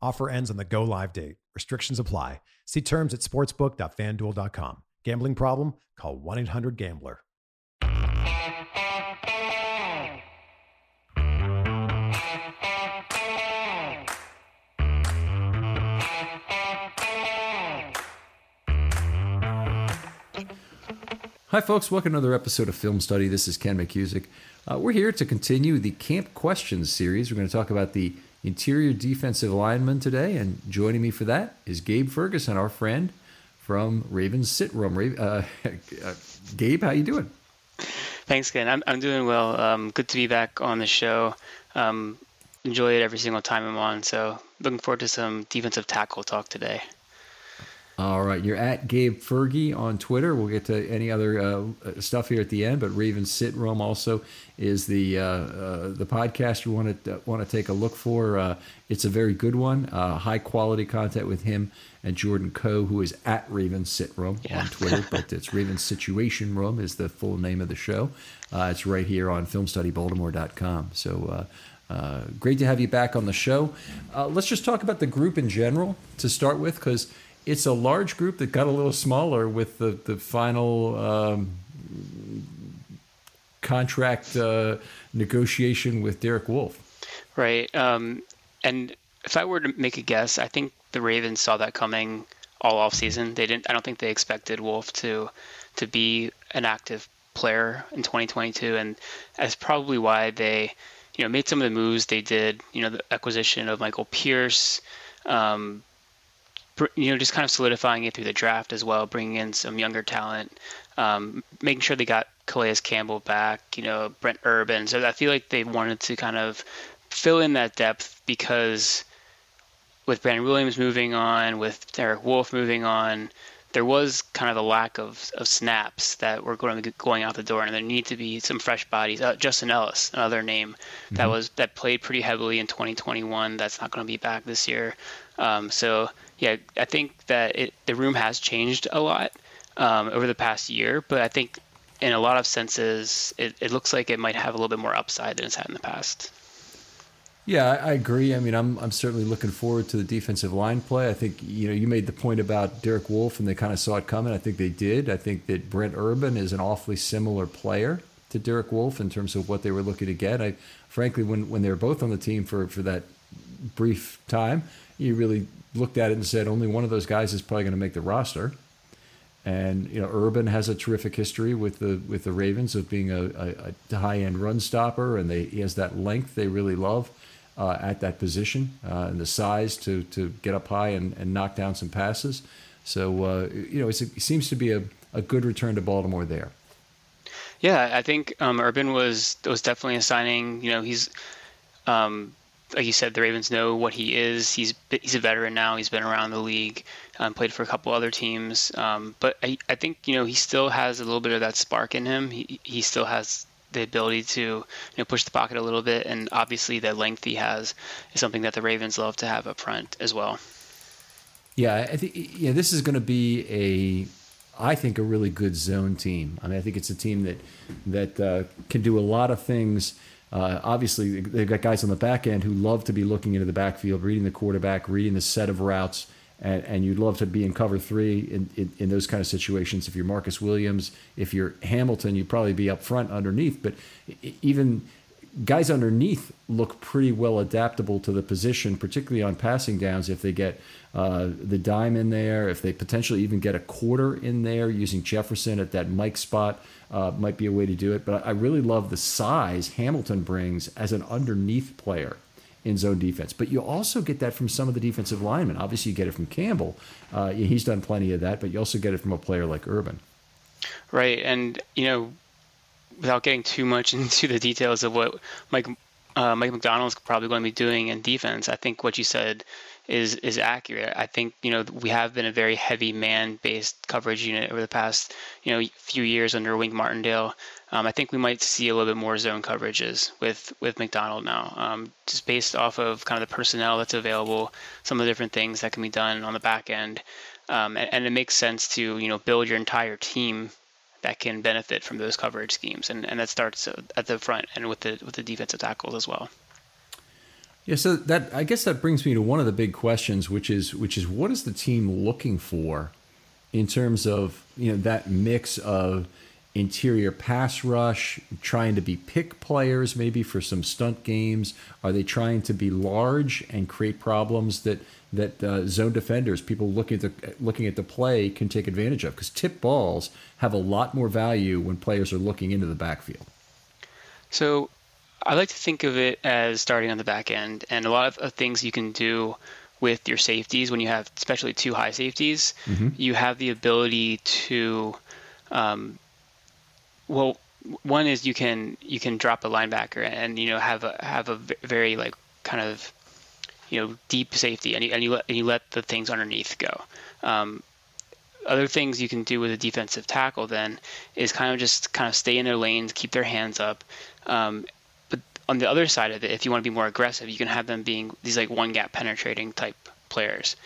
Offer ends on the go live date. Restrictions apply. See terms at sportsbook.fanduel.com. Gambling problem? Call 1 800 Gambler. Hi, folks. Welcome to another episode of Film Study. This is Ken McKusick. Uh, we're here to continue the Camp Questions series. We're going to talk about the interior defensive lineman today, and joining me for that is Gabe Ferguson, our friend from Ravens Sit Room. Uh, uh, Gabe, how you doing? Thanks, Ken. I'm, I'm doing well. Um, good to be back on the show. Um, enjoy it every single time I'm on. So looking forward to some defensive tackle talk today. All right, you're at Gabe Fergie on Twitter. We'll get to any other uh, stuff here at the end, but Raven Sit Room also is the uh, uh, the podcast you want to want to take a look for. Uh, it's a very good one, uh, high quality content with him and Jordan Coe, who is at Raven Sit Room yeah. on Twitter, but it's Raven Situation Room is the full name of the show. Uh, it's right here on FilmStudyBaltimore.com. So. Uh, great to have you back on the show. Uh, let's just talk about the group in general to start with, because it's a large group that got a little smaller with the the final um, contract uh, negotiation with Derek Wolfe. Right, um, and if I were to make a guess, I think the Ravens saw that coming all off season. They didn't. I don't think they expected Wolfe to to be an active player in 2022, and that's probably why they, you know, made some of the moves they did. You know, the acquisition of Michael Pierce, um, you know, just kind of solidifying it through the draft as well, bringing in some younger talent, um, making sure they got Calais Campbell back, you know, Brent Urban. So I feel like they wanted to kind of fill in that depth because with Brandon Williams moving on, with Derek Wolfe moving on, there was kind of a lack of, of snaps that were going going out the door, and there need to be some fresh bodies. Uh, Justin Ellis, another name mm-hmm. that was that played pretty heavily in 2021. That's not going to be back this year. Um, so yeah, I think that it, the room has changed a lot um, over the past year, but I think in a lot of senses, it, it looks like it might have a little bit more upside than it's had in the past. Yeah, I agree. I mean, I'm I'm certainly looking forward to the defensive line play. I think you know you made the point about Derek Wolfe, and they kind of saw it coming. I think they did. I think that Brent Urban is an awfully similar player to Derek Wolfe in terms of what they were looking to get. I frankly, when when they were both on the team for for that brief time, you really looked at it and said only one of those guys is probably going to make the roster. And you know, Urban has a terrific history with the with the Ravens of being a, a, a high end run stopper, and they, he has that length they really love uh, at that position uh, and the size to to get up high and, and knock down some passes. So uh, you know, it seems to be a, a good return to Baltimore there. Yeah, I think um, Urban was was definitely a signing. You know, he's um, like you said, the Ravens know what he is. He's he's a veteran now. He's been around the league, um, played for a couple other teams. Um, but I, I think you know he still has a little bit of that spark in him. He he still has the ability to you know push the pocket a little bit, and obviously the length he has is something that the Ravens love to have up front as well. Yeah, I think yeah, this is going to be a I think a really good zone team. I mean, I think it's a team that that uh, can do a lot of things. Uh, obviously, they've got guys on the back end who love to be looking into the backfield, reading the quarterback, reading the set of routes, and, and you'd love to be in cover three in, in, in, those kind of situations. If you're Marcus Williams, if you're Hamilton, you'd probably be up front underneath. But even guys underneath look pretty well adaptable to the position, particularly on passing downs if they get uh, the dime in there, if they potentially even get a quarter in there using Jefferson at that Mike spot, uh, might be a way to do it. But I really love the size Hamilton brings as an underneath player in zone defense. But you also get that from some of the defensive linemen. Obviously, you get it from Campbell. Uh, he's done plenty of that, but you also get it from a player like Urban. Right. And, you know, without getting too much into the details of what Mike uh, Mike Macdonald's probably going to be doing in defense, I think what you said is is accurate. I think you know we have been a very heavy man-based coverage unit over the past you know few years under Wink Martindale. Um, I think we might see a little bit more zone coverages with with Macdonald now, um, just based off of kind of the personnel that's available, some of the different things that can be done on the back end, um, and, and, it makes sense to you know build your entire team that can benefit from those coverage schemes, and, and that starts uh, at the front and with the with the defensive tackles as well. Yeah, so that I guess that brings me to one of the big questions, which is which is what is the team looking for in terms of you know that mix of interior pass rush, trying to be pick players maybe for some stunt games? Are they trying to be large and create problems that that uh, zone defenders, people looking at the looking at the play, can take advantage of? Because tip balls have a lot more value when players are looking into the backfield. So I like to think of it as starting on the back end, and a lot of, things you can do with your safeties when you have, especially two high safeties, mm-hmm. you have the ability to, um, well, one is you can you can drop a linebacker and you know have a have a very like kind of you know deep safety and you, and you let and you let the things underneath go. Um, other things you can do with a defensive tackle then is kind of just kind of stay in their lanes, keep their hands up, um, but on the other side of it, if you want to be more aggressive, you can have them being these like one gap penetrating type players.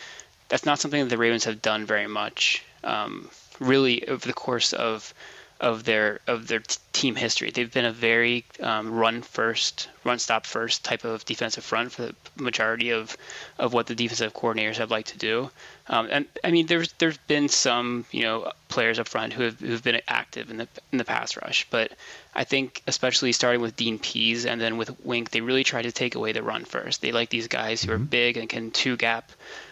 That's not something that the Ravens have done very much, um, really, over the course of of their of their t- team history. They've been a very um, run first, run stop first type of defensive front for the majority of of what the defensive coordinators have liked to do. Um, and I mean, there's there's been some you know players up front who have who've been active in the in the pass rush, but I think especially starting with Dean Pees and then with Wink, they really try to take away the run first. They like these guys who are mm-hmm. big and can two gap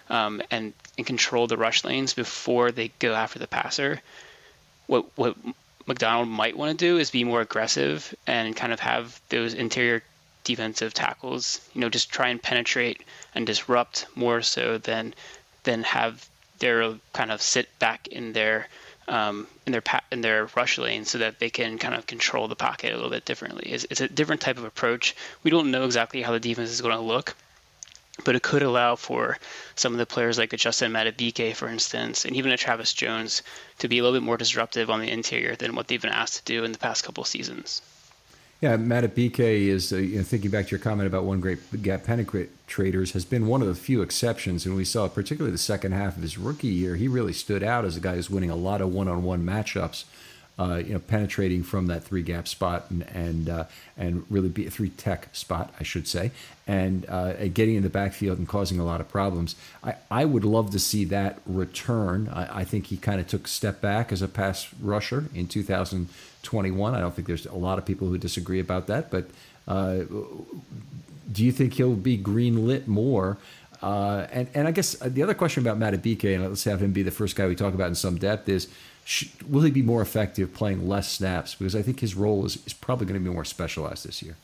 um, and and control the rush lanes before they go after the passer. What what Macdonald might want to do is be more aggressive and kind of have those interior defensive tackles, you know, just try and penetrate and disrupt more so than than have their kind of sit back in their um, in their pa- in their rush lane so that they can kind of control the pocket a little bit differently. It's, it's a different type of approach. We don't know exactly how the defense is going to look, but it could allow for some of the players like a Justin Madubuike, for instance, and even a Travis Jones to be a little bit more disruptive on the interior than what they've been asked to do in the past couple of seasons. Yeah, Madubuike is, uh, you know, thinking back to your comment about one great gap penetrators, has been one of the few exceptions. And we saw, particularly the second half of his rookie year, he really stood out as a guy who's winning a lot of one on one matchups uh, you know, penetrating from that three gap spot and and uh, and really be a three tech spot, I should say, and uh, getting in the backfield and causing a lot of problems. I, I would love to see that return. I, I think he kind of took a step back as a pass rusher in 2021. I don't think there's a lot of people who disagree about that, but uh, do you think he'll be green lit more? Uh, and and I guess the other question about Madubuike, and let's have him be the first guy we talk about in some depth, is will he be more effective playing less snaps? Because I think his role is, is probably going to be more specialized this year.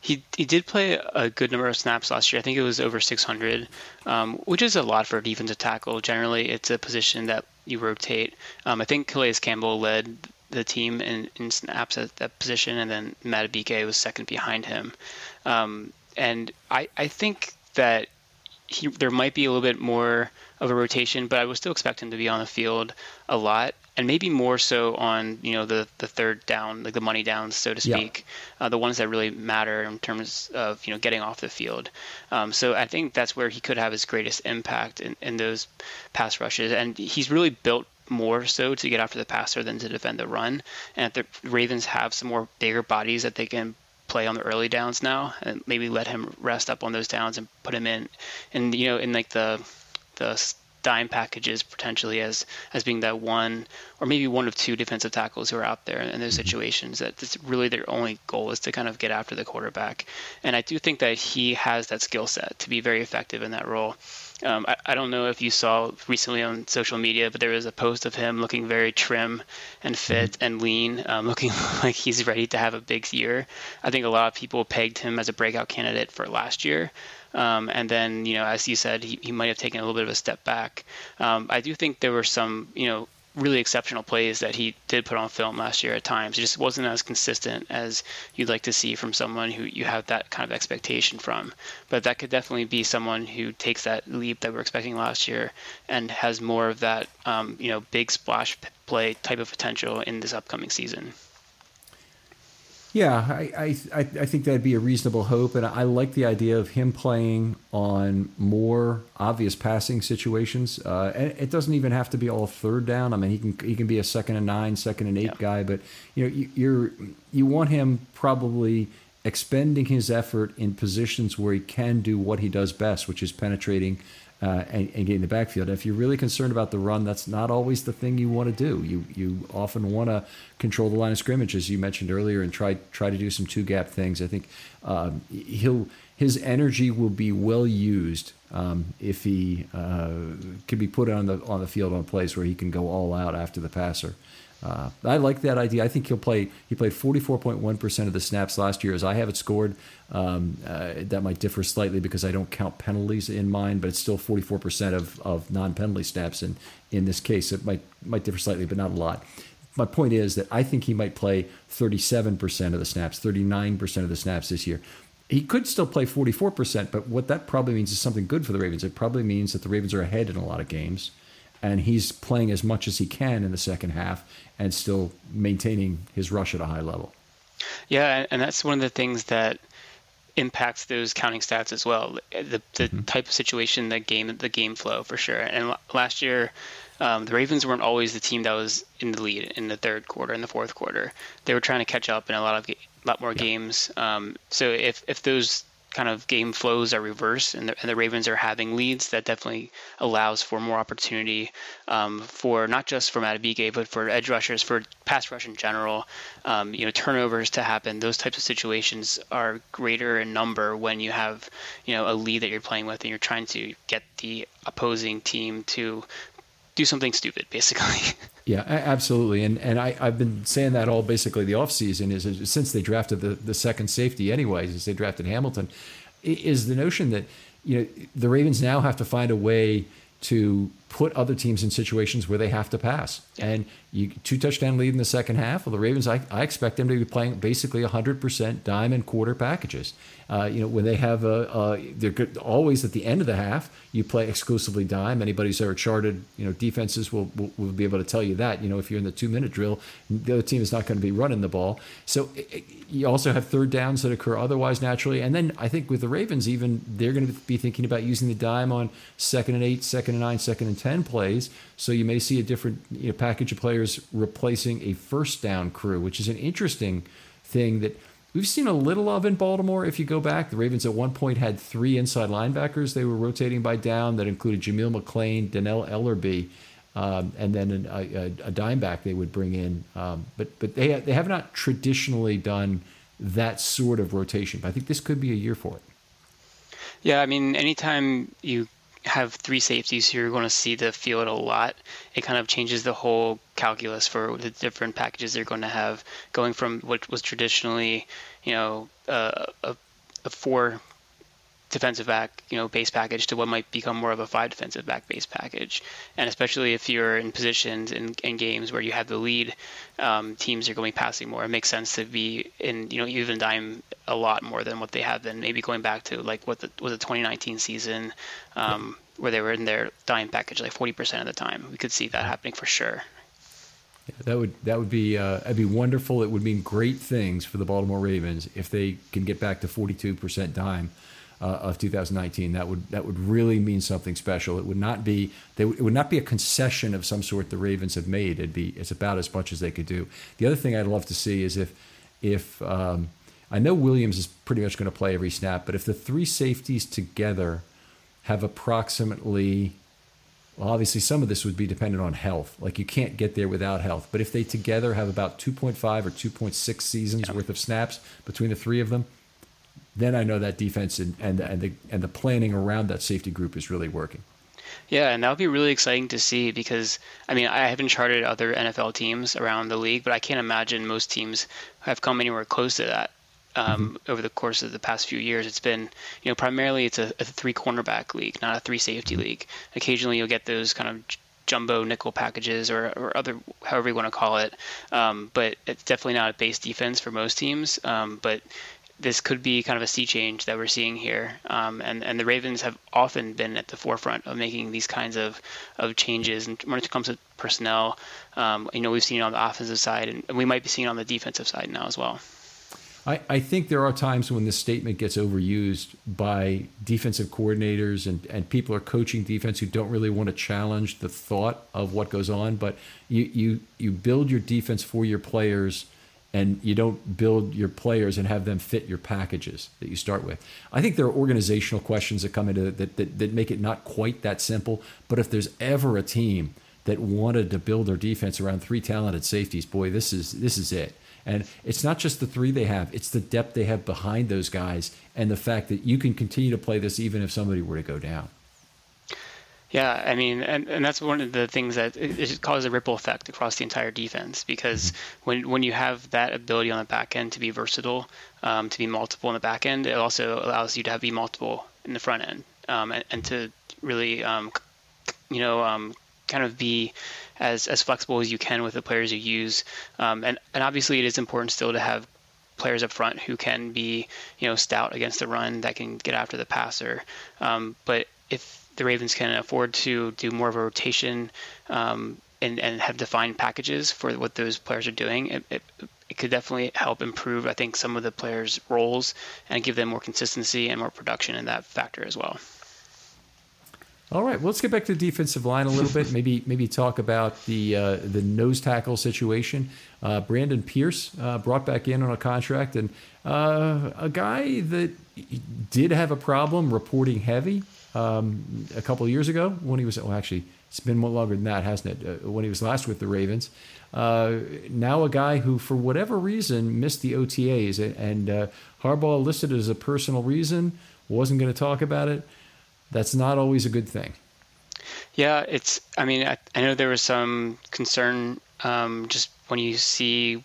he he did play a good number of snaps last year. I think it was over 600, um, which is a lot for a defensive tackle. Generally, it's a position that you rotate. Um, I think Calais Campbell led the team in, in snaps at that position, and then Madubuike was second behind him. Um, and I I think that he there might be a little bit more of a rotation, but I would still expect him to be on the field a lot and maybe more so on you know the the third down, like the money downs, so to speak, yeah. uh, the ones that really matter in terms of you know getting off the field. Um, so I think that's where he could have his greatest impact in, in those pass rushes, and he's really built more so to get after the passer than to defend the run. And the Ravens have some more bigger bodies that they can play on the early downs now, and maybe let him rest up on those downs and put him in, and you know in like the the dime packages potentially as as being that one or maybe one of two defensive tackles who are out there in those mm-hmm. situations that it's really their only goal is to kind of get after the quarterback and i do think that he has that skill set to be very effective in that role um, I, I, don't know if you saw recently on social media, but there was a post of him looking very trim and fit mm-hmm. and lean, um, looking like he's ready to have a big year. I think a lot of people pegged him as a breakout candidate for last year. Um, and then, you know, as you said, he, he might have taken a little bit of a step back. Um, I do think there were some, you know, really exceptional plays that he did put on film last year at times. It just wasn't as consistent as you'd like to see from someone who you have that kind of expectation from. But that could definitely be someone who takes that leap that we're expecting last year and has more of that, um, you know, big splash play type of potential in this upcoming season. Yeah, I, I, I think that'd be a reasonable hope, and I like the idea of him playing on more obvious passing situations. Uh, and it doesn't even have to be all third down. I mean, he can he can be a second and nine, second and eight yeah. guy, but you know, you, you're you want him probably expending his effort in positions where he can do what he does best, which is penetrating uh, and, and getting the backfield. If you're really concerned about the run, that's not always the thing you want to do. You you often want to control the line of scrimmage, as you mentioned earlier, and try try to do some two gap things. I think um, he'll his energy will be well used um, if he uh, can be put on the on the field on plays where he can go all out after the passer. Uh, I like that idea. I think he'll play. He played 44.1 percent of the snaps last year, as I have it scored. Um, uh, that might differ slightly because I don't count penalties in mine, but it's still 44 percent of, of non-penalty snaps. And in this case, it might might differ slightly, but not a lot. My point is that I think he might play 37 percent of the snaps, 39 percent of the snaps this year. He could still play 44 percent, but what that probably means is something good for the Ravens. It probably means that the Ravens are ahead in a lot of games and he's playing as much as he can in the second half and still maintaining his rush at a high level. Yeah, and that's one of the things that impacts those counting stats as well. The, the mm-hmm. type of situation, the game, the game flow for sure. And last year, um, the Ravens weren't always the team that was in the lead in the third quarter and the fourth quarter. They were trying to catch up in a lot of a lot more yeah. games. Um, so if if those kind of game flows are reversed and the, and the, Ravens are having leads, that definitely allows for more opportunity um, for not just for Madubuike, but for edge rushers, for pass rush in general. Um, you know, turnovers to happen. Those types of situations are greater in number when you have you know a lead that you're playing with and you're trying to get the opposing team to do something stupid, basically. Yeah, absolutely. And and I, I've been saying that all basically the offseason is, is since they drafted the, the second safety anyways, as they drafted Hamilton, is the notion that, you know, the Ravens now have to find a way to put other teams in situations where they have to pass. And you two touchdown lead in the second half. Well, the Ravens, I, I expect them to be playing basically 100% dime and quarter packages. Uh, you know, when they have a, a they're good, always at the end of the half, you play exclusively dime. Anybody who's ever charted, you know, defenses will, will, will be able to tell you that. You know, if you're in the two minute drill, the other team is not going to be running the ball. So it, you also have third downs that occur otherwise naturally. And then I think with the Ravens, even they're going to be thinking about using the dime on second and eight, second and nine, second and 10 plays. So you may see a different you know, package of players replacing a first down crew, which is an interesting thing that we've seen a little of in Baltimore. If you go back, the Ravens at one point had three inside linebackers they were rotating by down that included Jameel McClain, Dannell Ellerbe. um, and then a, a, a, dime back they would bring in. Um, but but they, they have not traditionally done that sort of rotation. But I think this could be a year for it. Yeah, I mean, anytime you have three safeties who are going to see the field a lot, it kind of changes the whole calculus for the different packages they're going to have, going from what was traditionally, you know, uh, a a four defensive back, you know, base package to what might become more of a five defensive back base package. And especially if you're in positions in, in games where you have the lead, um, teams are going to be passing more. It makes sense to be in, you know, even dime a lot more than what they have been. Maybe going back to like what the, was the 2019 season um, where they were in their dime package like 40% of the time. We could see that happening for sure. That would that would be uh, that'd be wonderful. It would mean great things for the Baltimore Ravens if they can get back to 42% dime uh, of 2019. That would that would really mean something special. It would not be they, it would not be a concession of some sort the Ravens have made. It'd be it's about as much as they could do. The other thing I'd love to see is if if um, I know Williams is pretty much going to play every snap, but if the three safeties together have approximately well, obviously some of this would be dependent on health. Like you can't get there without health. But if they together have about 2.5 or 2.6 seasons yeah. worth of snaps between the three of them, then I know that defense and, and, and, the, and the planning around that safety group is really working. Yeah, and that would be really exciting to see because I mean I haven't charted other NFL teams around the league, but I can't imagine most teams have come anywhere close to that um, mm-hmm. over the course of the past few years. It's been you know primarily it's a, a three cornerback league, not a three safety mm-hmm. league. Occasionally you'll get those kind of jumbo nickel packages or, or other however you want to call it, um, but it's definitely not a base defense for most teams. Um, but this could be kind of a sea change that we're seeing here. Um, and, and the Ravens have often been at the forefront of making these kinds of, of changes. And when it comes to personnel, um, you know, we've seen it on the offensive side, and we might be seeing it on the defensive side now as well. I, I think there are times when this statement gets overused by defensive coordinators and, and people are coaching defense who don't really want to challenge the thought of what goes on. But you, you, you build your defense for your players – and you don't build your players and have them fit your packages that you start with. I think there are organizational questions that come into that, that, that make it not quite that simple. But if there's ever a team that wanted to build their defense around three talented safeties, boy, this is this is it. And it's not just the three they have; it's the depth they have behind those guys, and the fact that you can continue to play this even if somebody were to go down. Yeah, I mean, and, and that's one of the things that it, it causes a ripple effect across the entire defense because mm-hmm. when when you have that ability on the back end to be versatile, um, to be multiple in the back end, it also allows you to have be multiple in the front end um, and, and, to really, um, you know, um, kind of be as as flexible as you can with the players you use. Um, and and obviously, it is important still to have players up front who can be, you know, stout against the run, that can get after the passer. Um, but if the Ravens can afford to do more of a rotation um, and, and have defined packages for what those players are doing, it, it, it could definitely help improve, I think, some of the players' roles and give them more consistency and more production in that factor as well. All right, well, let's get back to the defensive line a little bit. Maybe maybe talk about the uh, the nose tackle situation. Uh, Brandon Pierce uh, brought back in on a contract, and uh, a guy that did have a problem reporting heavy um, a couple of years ago when he was, well, actually, it's been more longer than that, hasn't it? Uh, when he was last with the Ravens. Uh, now a guy who, for whatever reason, missed the OTAs, and uh, Harbaugh listed it as a personal reason, wasn't going to talk about it. That's not always a good thing. Yeah, it's. I mean, I, I know there was some concern um, just when you see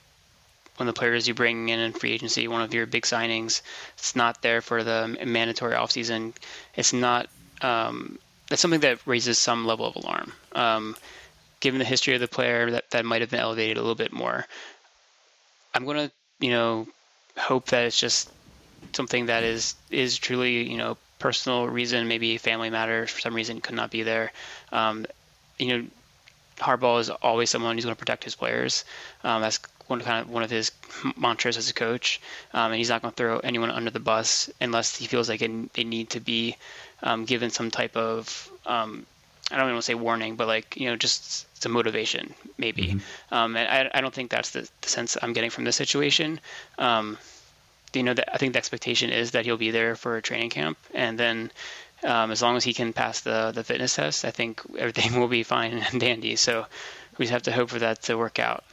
of the players you bring in in free agency, one of your big signings, it's not there for the mandatory offseason. It's not. Um, that's something that raises some level of alarm. Um, given the history of the player, that that might have been elevated a little bit more. I'm gonna, you know, hope that it's just something that is is truly, you know, personal reason, maybe family matter for some reason could not be there. Um, you know, Harbaugh is always someone who's going to protect his players. Um, that's one kind of one of his mantras as a coach, um, and he's not going to throw anyone under the bus unless he feels like it, they need to be um, given some type of um, I don't even want to say warning, but like you know just some motivation maybe. Mm-hmm. Um, and I, I don't think that's the, the, sense I'm getting from this situation. Um, you know, I think the expectation is that he'll be there for a training camp, and then um, as long as he can pass the the fitness test, I think everything will be fine and dandy. So we just have to hope for that to work out.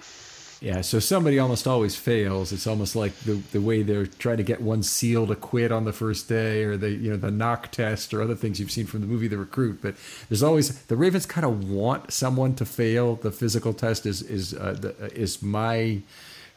Yeah, so somebody almost always fails. It's almost like the the way they're trying to get one SEAL to quit on the first day, or the you know the knock test, or other things you've seen from the movie The Recruit. But there's always the Ravens kind of want someone to fail. The physical test is is uh, the, is my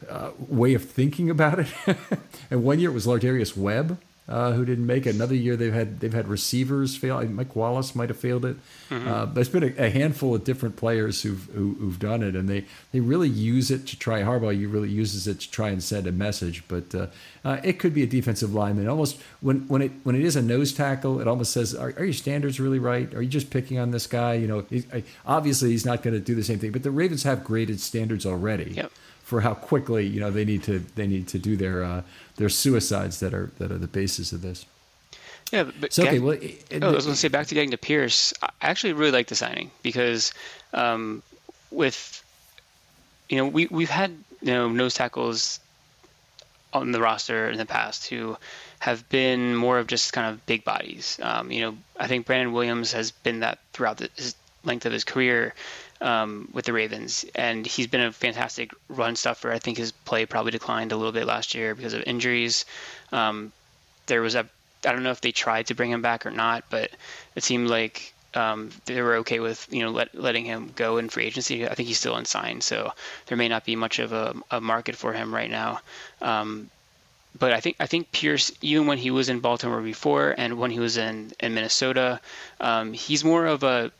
uh, way of thinking about it. and one year it was Lardarius Webb uh, who didn't make it. Another year they've had they've had receivers fail. Mike Wallace might have failed it. Mm-hmm. Uh, there's been a, a, handful of different players who've who, have done it, and they they really use it to try. Harbaugh you really uses it to try and send a message, but uh, uh, it could be a defensive lineman. Almost when when it when it is a nose tackle, it almost says, "Are, are your standards really right? Are you just picking on this guy?" You know, he, obviously he's not going to do the same thing. But the Ravens have graded standards already. Yep for how quickly you know they need to they need to do their uh, their suicides that are that are the basis of this. Yeah, but so, okay. Well, it, oh, I was going to say back to getting to Pierce. I actually really like the signing because um, with you know we we've had you know nose tackles on the roster in the past who have been more of just kind of big bodies. Um, you know, I think Brandon Williams has been that throughout the his length of his career um, with the Ravens, and he's been a fantastic run stuffer. I think his play probably declined a little bit last year because of injuries. Um, there was a I don't know if they tried to bring him back or not, but it seemed like um, they were okay with you know let, letting him go in free agency. I think he's still unsigned, so there may not be much of a, a market for him right now. Um, but I think I think Pierce, even when he was in Baltimore before and when he was in in Minnesota, um, he's more of a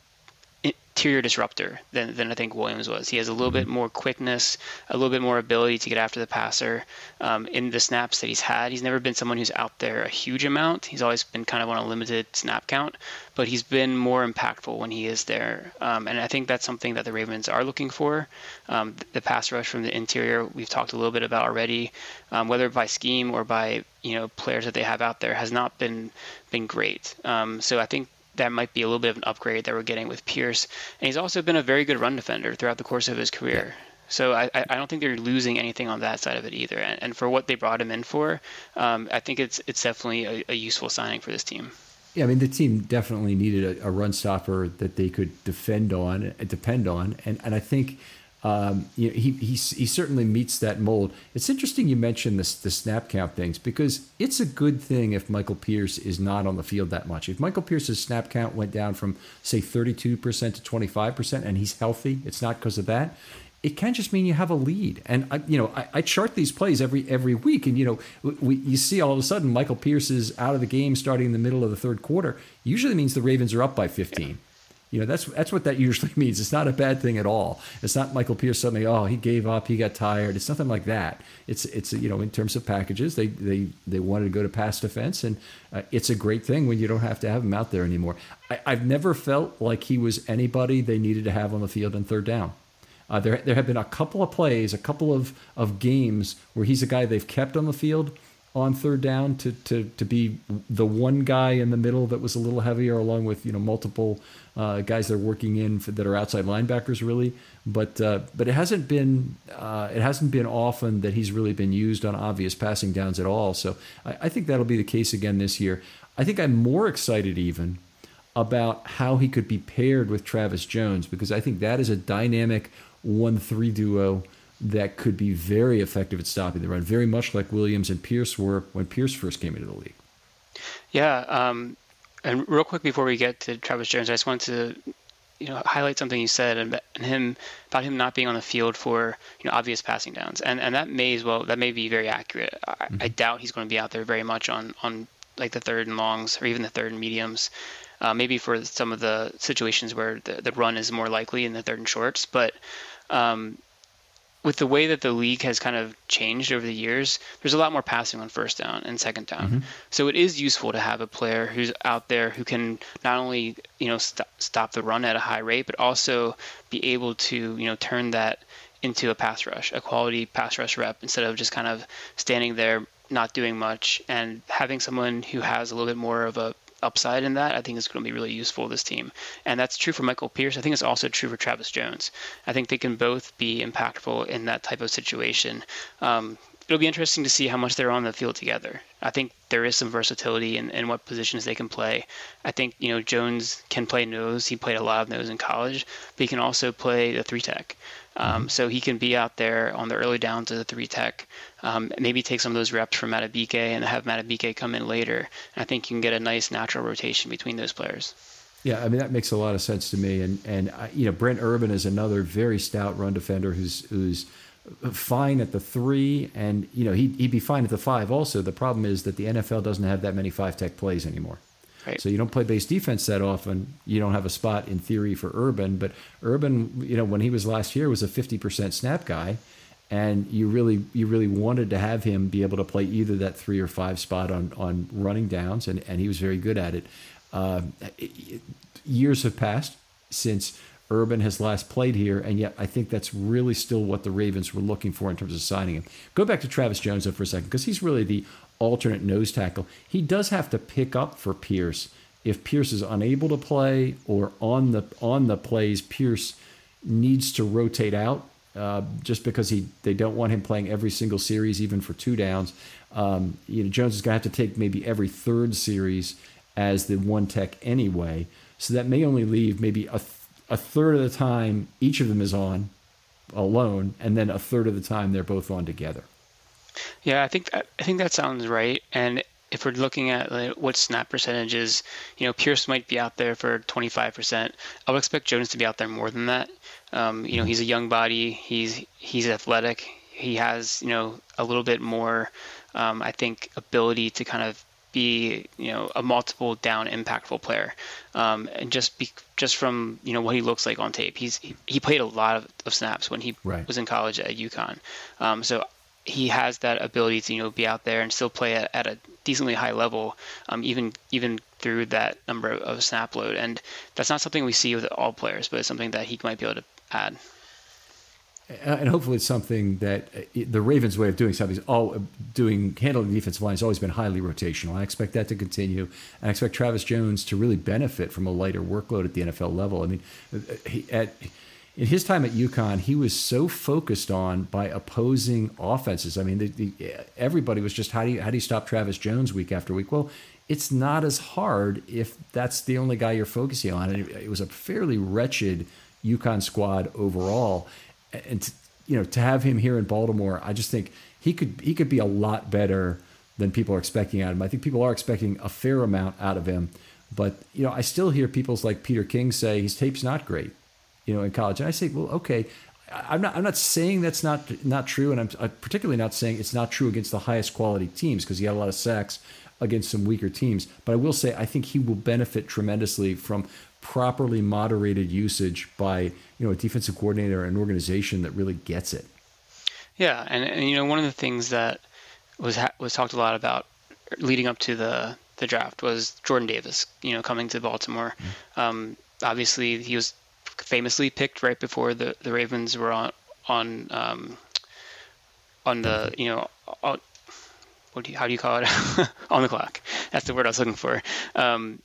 interior disruptor than, than I think Williams was. He has a little bit more quickness, a little bit more ability to get after the passer. Um, in the snaps that he's had, he's never been someone who's out there a huge amount. He's always been kind of on a limited snap count, but he's been more impactful when he is there. Um, and I think that's something that the Ravens are looking for. Um, the pass rush from the interior, we've talked a little bit about already, um, whether by scheme or by you know players that they have out there, has not been been great. Um, so I think that might be a little bit of an upgrade that we're getting with Pierce. And he's also been a very good run defender throughout the course of his career. So I, I don't think they're losing anything on that side of it either. And, and for what they brought him in for, um, I think it's it's definitely a, a, useful signing for this team. Yeah, I mean the team definitely needed a, a run stopper that they could defend on, depend on, and and I think um, you know, he, he, he certainly meets that mold. It's interesting you mentioned this, the snap count things because it's a good thing if Michael Pierce is not on the field that much. If Michael Pierce's snap count went down from, say, 32% to 25% and he's healthy, it's not because of that. It can just mean you have a lead, and I, you know I, I chart these plays every every week, and you know we, you see all of a sudden Michael Pierce is out of the game starting in the middle of the third quarter. Usually means the Ravens are up by 15. You know, that's that's what that usually means. It's not a bad thing at all. It's not Michael Pierce suddenly, oh, he gave up, he got tired. It's nothing like that. It's it's you know, in terms of packages, they they they wanted to go to pass defense, and uh, it's a great thing when you don't have to have him out there anymore. I, I've never felt like he was anybody they needed to have on the field on third down. Uh, there, there have been a couple of plays, a couple of, of games where he's a guy they've kept on the field on third down to, to, to be the one guy in the middle that was a little heavier, along with you know multiple uh, guys that are working in for, that are outside linebackers, really. But uh, but it hasn't been uh, it hasn't been often that he's really been used on obvious passing downs at all. So I, I think that'll be the case again this year. I think I'm more excited even about how he could be paired with Travis Jones because I think that is a dynamic one-three duo that could be very effective at stopping the run, very much like Williams and Pierce were when Pierce first came into the league. Yeah, um, and real quick before we get to Travis Jones, I just wanted to you know highlight something you said and, him about him not being on the field for you know obvious passing downs, and and that may as well that may be very accurate. I, mm-hmm. I doubt he's going to be out there very much on on like the third and longs or even the third and mediums. Uh, maybe for some of the situations where the, the run is more likely in the third and shorts, but um, with the way that the league has kind of changed over the years, there's a lot more passing on first down and second down. Mm-hmm. So it is useful to have a player who's out there who can not only you know st- stop the run at a high rate, but also be able to you know turn that into a pass rush, a quality pass rush rep, instead of just kind of standing there not doing much and having someone who has a little bit more of a upside in that, I think is going to be really useful this team. And that's true for Michael Pierce. I think it's also true for Travis Jones. I think they can both be impactful in that type of situation. Um, it'll be interesting to see how much they're on the field together. I think there is some versatility in, in what positions they can play. I think, you know, Jones can play nose. He played a lot of nose in college, but he can also play the three tech. Um, mm-hmm. so he can be out there on the early downs of the three tech, um, maybe take some of those reps from Madubuike and have Madubuike come in later. And I think you can get a nice natural rotation between those players. Yeah, I mean that makes a lot of sense to me. And and you know Brent Urban is another very stout run defender who's who's fine at the three, and you know he'd, he'd be fine at the five. Also, the problem is that the NFL doesn't have that many five tech plays anymore. Right. So you don't play base defense that often. You don't have a spot in theory for Urban, but Urban, you know, when he was last year, was a fifty percent snap guy, and you really you really wanted to have him be able to play either that three or five spot on on running downs, and and he was very good at it. Uh, years have passed since Urban has last played here, and yet I think that's really still what the Ravens were looking for in terms of signing him. Go back to Travis Jones though for a second, because he's really the alternate nose tackle. He does have to pick up for Pierce if Pierce is unable to play, or on the on the plays Pierce needs to rotate out. Uh, just because he they don't want him playing every single series, even for two downs. Um, you know, Jones is going to have to take maybe every third series as the one tech anyway. So that may only leave maybe a a third of the time each of them is on alone, and then a third of the time they're both on together. Yeah, I think I think that sounds right. And if we're looking at like, what snap percentages, you know, Pierce might be out there for 25%. I would expect Jones to be out there more than that. Um, you know, he's a young body. He's he's athletic. He has you know a little bit more, um, I think, ability to kind of be you know a multiple down impactful player. Um, and just be just from you know what he looks like on tape he's he, played a lot of, of snaps when he right. was in college at UConn. Um, so he has that ability to you know be out there and still play at, at a decently high level um, even even through that number of snap load. And that's not something we see with all players but it's something that he might be able to add and hopefully it's something that uh, the Ravens' way of doing something is all doing handling the defensive line has always been highly rotational. I expect that to continue, I expect Travis Jones to really benefit from a lighter workload at the NFL level. I mean, uh, at in his time at UConn, he was so focused on by opposing offenses. I mean, the, the, everybody was just how do you how do you stop Travis Jones week after week? Well, it's not as hard if that's the only guy you're focusing on. And it, it was a fairly wretched UConn squad overall and to, you know to have him here in Baltimore, I just think he could he could be a lot better than people are expecting out of him. I think people are expecting a fair amount out of him, but you know I still hear people like Peter King say his tape's not great, you know, in college, and I say, well, okay. I'm not. I'm not saying that's not not true, and I'm, I'm particularly not saying it's not true against the highest quality teams because he had a lot of sacks against some weaker teams. But I will say I think he will benefit tremendously from properly moderated usage by you know a defensive coordinator or an organization that really gets it. Yeah, and, and you know one of the things that was ha- was talked a lot about leading up to the the draft was Jordan Davis. You know, coming to Baltimore. Mm-hmm. Um, obviously, he was famously picked right before the the Ravens were on on um, on the you know. On, what do you, how do you call it on the clock? That's the word I was looking for. Um,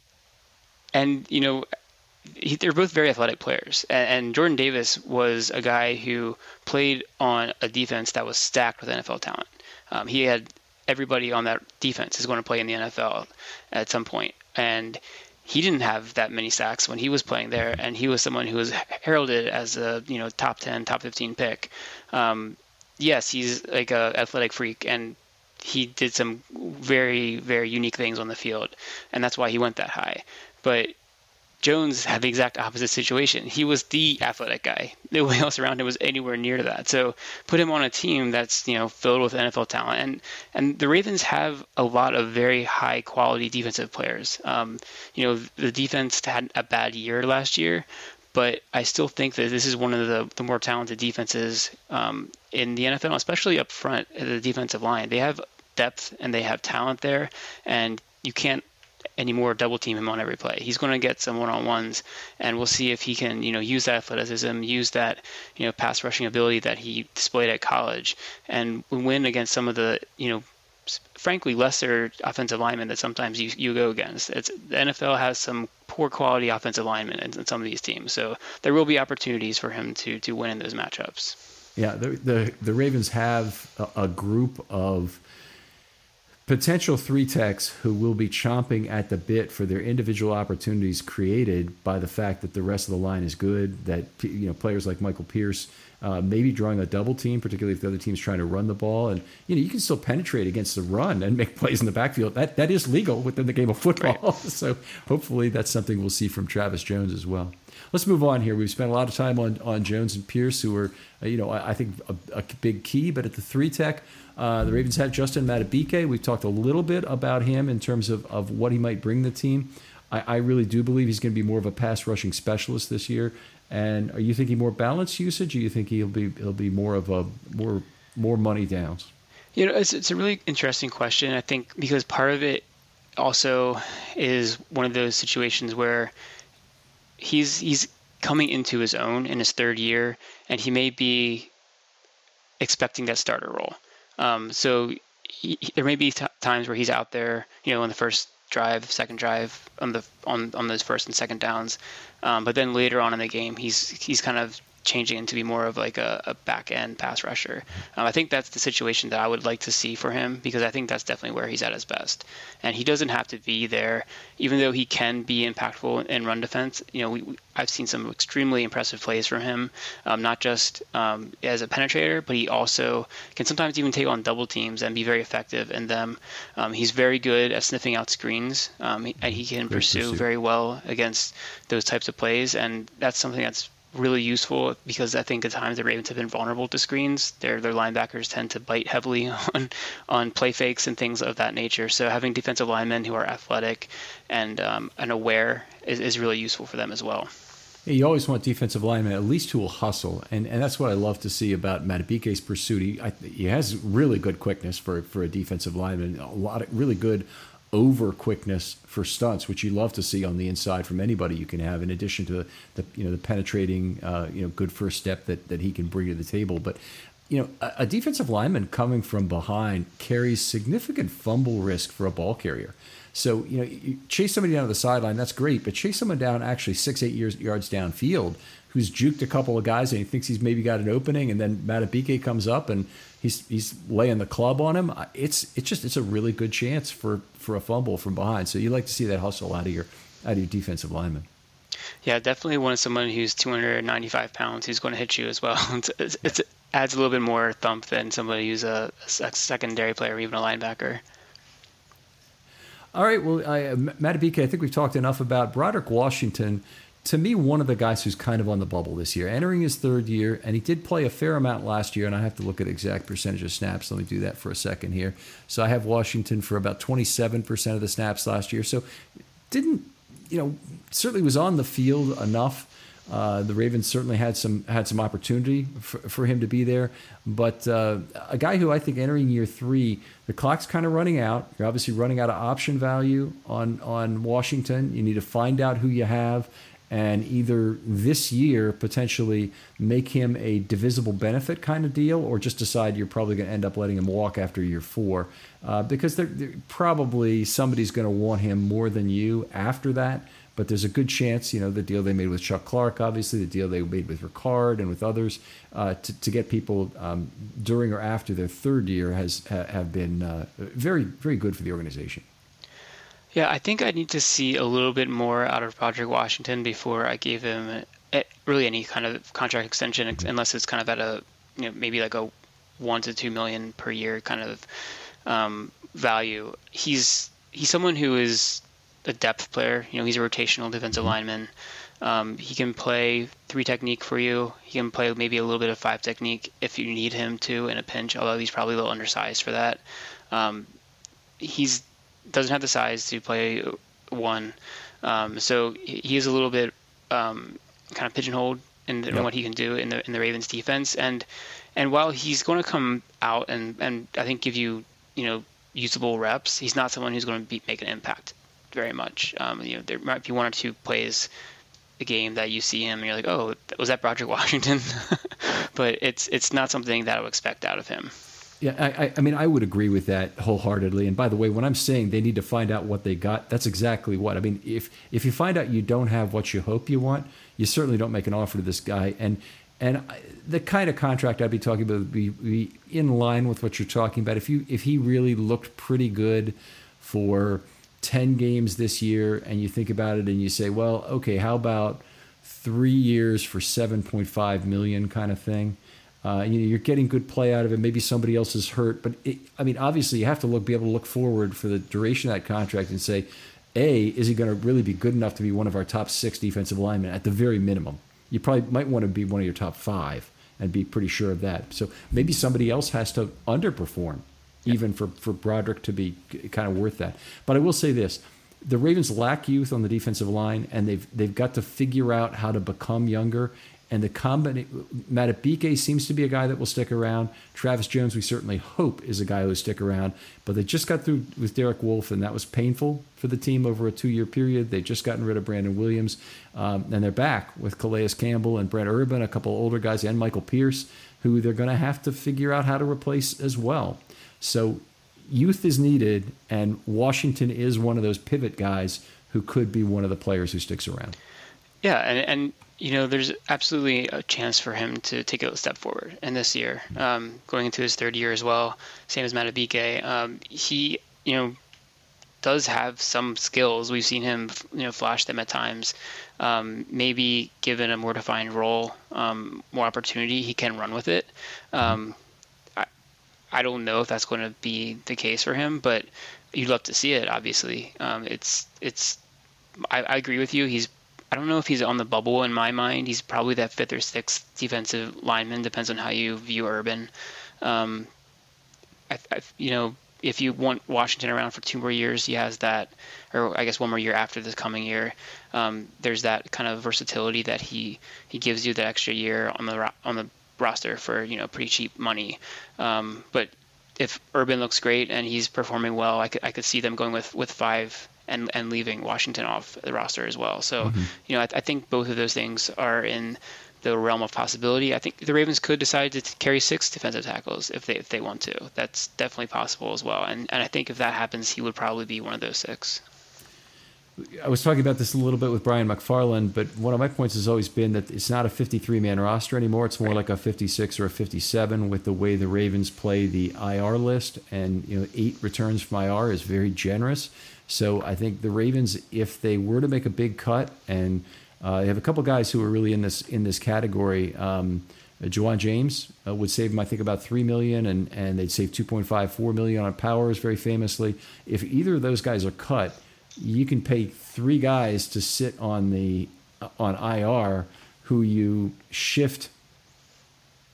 and you know, he, they're both very athletic players. And, and, Jordan Davis was a guy who played on a defense that was stacked with NFL talent. Um, he had everybody on that defense is going to play in the NFL at some point, and he didn't have that many sacks when he was playing there. And he was someone who was heralded as a you know top ten, top fifteen pick. Um, yes, he's like a athletic freak and. He did some very, very unique things on the field, and that's why he went that high. But Jones had the exact opposite situation. He was the athletic guy. Nobody else around him was anywhere near that. So put him on a team that's you know filled with NFL talent, and and the Ravens have a lot of very high quality defensive players. Um, you know the defense had a bad year last year, but I still think that this is one of the, the more talented defenses um, in the NFL, especially up front at the defensive line. They have depth and they have talent there, and you can't anymore double team him on every play. He's going to get some one on ones, and we'll see if he can, you know, use that athleticism, use that, you know, pass rushing ability that he displayed at college, and win against some of the, you know, frankly lesser offensive linemen that sometimes you, you go against. It's the NFL has some poor quality offensive linemen in, in some of these teams, so there will be opportunities for him to to win in those matchups. Yeah, the the, the Ravens have a, a group of potential three techs who will be chomping at the bit for their individual opportunities created by the fact that the rest of the line is good. That you know players like Michael Pierce uh, maybe drawing a double team, particularly if the other team's trying to run the ball, and you know you can still penetrate against the run and make plays in the backfield. That that is legal within the game of football. Right. so hopefully that's something we'll see from Travis Jones as well. let's move on here. We've spent a lot of time on on Jones and Pierce, who are uh, you know I, I think a, a, big key. But at the three tech, uh, the Ravens have Justin Madubuike. We've talked a little bit about him in terms of of what he might bring the team. I, I really do believe he's going to be more of a pass rushing specialist this year. And are you thinking more balanced usage? Or you think he'll be he'll be more of a more more money downs? You know, it's, it's a really interesting question. I think because part of it also is one of those situations where he's he's coming into his own in his third year, and he may be expecting that starter role. Um, so he, there may be t- times where he's out there, you know, in the first drive, second drive on the on on those first and second downs, um, but then later on in the game, he's he's kind of changing into be more of like a, a back end pass rusher. Um, I think that's the situation that I would like to see for him because I think that's definitely where he's at his best. And he doesn't have to be there, even though he can be impactful in run defense. You know, we, we, I've seen some extremely impressive plays from him, um, not just um, as a penetrator, but he also can sometimes even take on double teams and be very effective in them. Um, he's very good at sniffing out screens, um, and he can pursue very well against those types of plays. And that's something that's really useful because I think at times the Ravens have been vulnerable to screens. Their their linebackers tend to bite heavily on on play fakes and things of that nature. So having defensive linemen who are athletic and um, and aware is, is really useful for them as well. You always want defensive linemen at least who will hustle, and, and that's what I love to see about Madubuike's pursuit. He, I, he has really good quickness for, for a defensive lineman, a lot of really good over quickness for stunts, which you love to see on the inside from anybody you can have, in addition to the you know the penetrating uh, you know good first step that that he can bring to the table. But you know a, a defensive lineman coming from behind carries significant fumble risk for a ball carrier. So you know you chase somebody down to the sideline, that's great, but chase someone down actually six eight years, yards downfield who's juked a couple of guys and he thinks he's maybe got an opening, and then Madubuike comes up and he's he's laying the club on him. It's it's just it's a really good chance for for a fumble from behind. So you like to see that hustle out of your out of your defensive lineman. Yeah, definitely want someone who's 295 pounds who's going to hit you as well. It's, it's, it's, it adds a little bit more thump than somebody who's a, a secondary player or even a linebacker. All right, well, I, Madubuike, I think we've talked enough about Broderick Washington to me, one of the guys who's kind of on the bubble this year, entering his third year, and he did play a fair amount last year, and I have to look at exact percentage of snaps. Let me do that for a second here. So I have Washington for about 27% of the snaps last year. So didn't, you know, certainly was on the field enough. Uh, the Ravens certainly had some had some opportunity for, for him to be there, but uh, a guy who I think entering year three, the clock's kind of running out. You're obviously running out of option value on on Washington. You need to find out who you have and either this year potentially make him a divisible benefit kind of deal, or just decide you're probably going to end up letting him walk after year four, uh, because they're, they're probably somebody's going to want him more than you after that. But there's a good chance, you know, the deal they made with Chuck Clark, obviously, the deal they made with Ricard and with others uh, to, to get people um, during or after their third year has have been uh, very, very good for the organization. Yeah, I think I need to see a little bit more out of Broderick Washington before I gave him really any kind of contract extension, unless it's kind of at a you know maybe like a one to two million per year kind of um, value. He's he's someone who is a depth player. You know, he's a rotational defensive mm-hmm. lineman. Um, he can play three technique for you. He can play maybe a little bit of five technique if you need him to in a pinch. Although he's probably a little undersized for that. Um, he's doesn't have the size to play one. Um, so he is a little bit um, kind of pigeonholed in, the, yep. in, what he can do in the in the Ravens defense. And and while he's going to come out and and I think give you you know usable reps, he's not someone who's going to be, make an impact very much. Um, you know, there might be one or two plays a game that you see him and you're like, oh, was that Broderick Washington? but it's it's not something that I would expect out of him. Yeah, I, I mean, I would agree with that wholeheartedly. And by the way, when I'm saying they need to find out what they got, that's exactly what I mean. If if you find out you don't have what you hope you want, you certainly don't make an offer to this guy. And and the kind of contract I'd be talking about would be, be in line with what you're talking about. If you if he really looked pretty good for ten games this year, and you think about it and you say, well, okay, how about three years for seven point five million kind of thing? Uh, you know, you're getting good play out of him. Maybe somebody else is hurt, but it, I mean, obviously, you have to look, be able to look forward for the duration of that contract and say, A, is he going to really be good enough to be one of our top six defensive linemen at the very minimum? You probably might want to be one of your top five and be pretty sure of that. So maybe somebody else has to underperform, even for, for Broderick to be kind of worth that. But I will say this the Ravens lack youth on the defensive line, and they've they've got to figure out how to become younger. And the combination, Madubuike seems to be a guy that will stick around. Travis Jones, we certainly hope, is a guy who will stick around. But they just got through with Derek Wolfe, and that was painful for the team over a two-year period. They've just gotten rid of Brandon Williams, um, and they're back with Calais Campbell and Brent Urban, a couple older guys, and Michael Pierce, who they're going to have to figure out how to replace as well. So youth is needed, and Washington is one of those pivot guys who could be one of the players who sticks around. Yeah, and, and you know, there's absolutely a chance for him to take a step forward in this year, um, going into his third year as well. Same as Madubuike. Um, he, you know, does have some skills. We've seen him, you know, flash them at times. Um, maybe given a more defined role, um, more opportunity, he can run with it. Um, I, I don't know if that's going to be the case for him, but you'd love to see it. Obviously, um, it's it's. I, I agree with you. He's I don't know if he's on the bubble in my mind. He's probably that fifth or sixth defensive lineman. Depends on how you view Urban. Um, I, I, you know, if you want Washington around for two more years, he has that, or I guess one more year after this coming year. Um, there's that kind of versatility that he he gives you that extra year on the on the roster for you know pretty cheap money. Um, but if Urban looks great and he's performing well, I could I could see them going with with five and and leaving Washington off the roster as well. So, mm-hmm. you know, I, I, think both of those things are in the realm of possibility. I think the Ravens could decide to carry six defensive tackles if they if they want to. That's definitely possible as well. And and I think if that happens, he would probably be one of those six. I was talking about this a little bit with Brian McFarland, but one of my points has always been that it's not a 53 man roster anymore. It's more right. like a 56 or a 57 with the way the Ravens play the IR list. And, you know, eight returns from IR is very generous. So I think the Ravens, if they were to make a big cut, and uh, they have a couple guys who are really in this in this category. Um, James uh, would save them, I think, about three million, and and they'd save 2.5, 4 million on Powers, very famously. If either of those guys are cut, you can pay three guys to sit on the uh, on IR, who you shift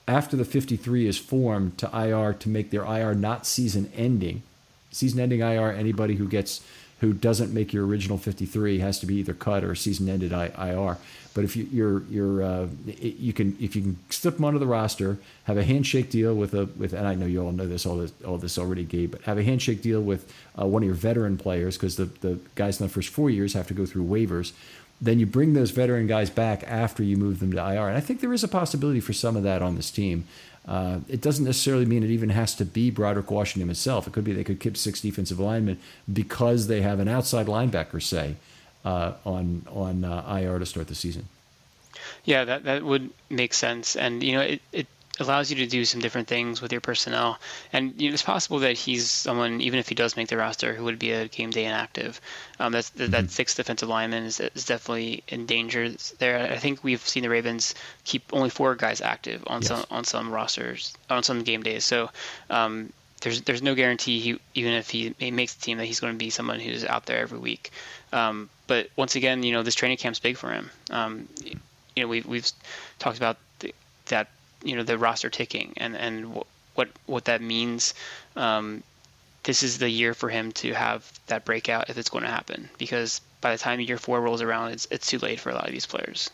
after the 53 is formed to IR to make their IR not season ending. Season ending IR, anybody who gets who doesn't make your original 53 has to be either cut or season ended IR. But if you, you're you're uh, you can if you can slip them onto the roster, have a handshake deal with a with and I know you all know this all this all this already, Gabe, but have a handshake deal with uh, one of your veteran players because the the guys in the first four years have to go through waivers. Then you bring those veteran guys back after you move them to IR, and I think there is a possibility for some of that on this team. Uh, it doesn't necessarily mean it even has to be Broderick Washington himself. It could be they could keep six defensive linemen because they have an outside linebacker, say, uh, on on uh, IR to start the season. Yeah, that that would make sense, and you know it, it allows you to do some different things with your personnel. And you know, it's possible that he's someone, even if he does make the roster, who would be a game day inactive. Um, that's that, mm-hmm. that sixth defensive lineman is, is, definitely in danger there. I think we've seen the Ravens keep only four guys active on yes. some on some rosters on some game days. So. Um, there's, there's no guarantee he, even if he, he makes the team that he's going to be someone who's out there every week. Um, but once again, you know this training camp's big for him. Um, you know we've we've talked about the, that you know the roster ticking and and what what that means. Um, this is the year for him to have that breakout if it's going to happen because by the time year four rolls around, it's it's too late for a lot of these players.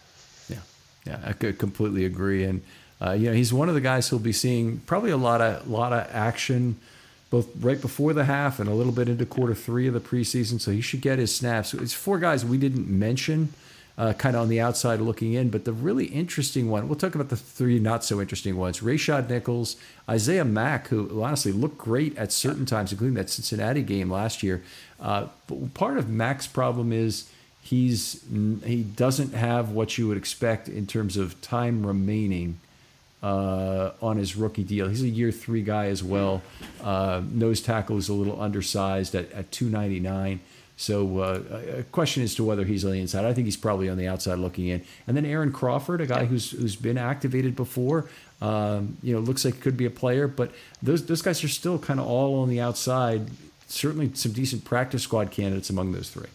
Yeah, yeah, I could completely agree. And uh, you know, he's one of the guys who'll be seeing probably a lot of lot of action, both right before the half and a little bit into quarter three of the preseason. So he should get his snaps. It's four guys we didn't mention uh, kind of on the outside looking in. But the really interesting one, we'll talk about the three not so interesting ones Rayshad Nichols, Isaiah Mack, who honestly looked great at certain times, including that Cincinnati game last year. Uh, but part of Mack's problem is he's he doesn't have what you would expect in terms of time remaining. Uh, on his rookie deal. He's a year three guy as well. Uh, nose tackle is a little undersized at, at 299. So uh, a question as to whether he's on the inside. I think he's probably on the outside looking in. And then Aaron Crawford, a guy who's who's been activated before. Um, you know, looks like could be a player, but those those guys are still kind of all on the outside. Certainly, some decent practice squad candidates among those three.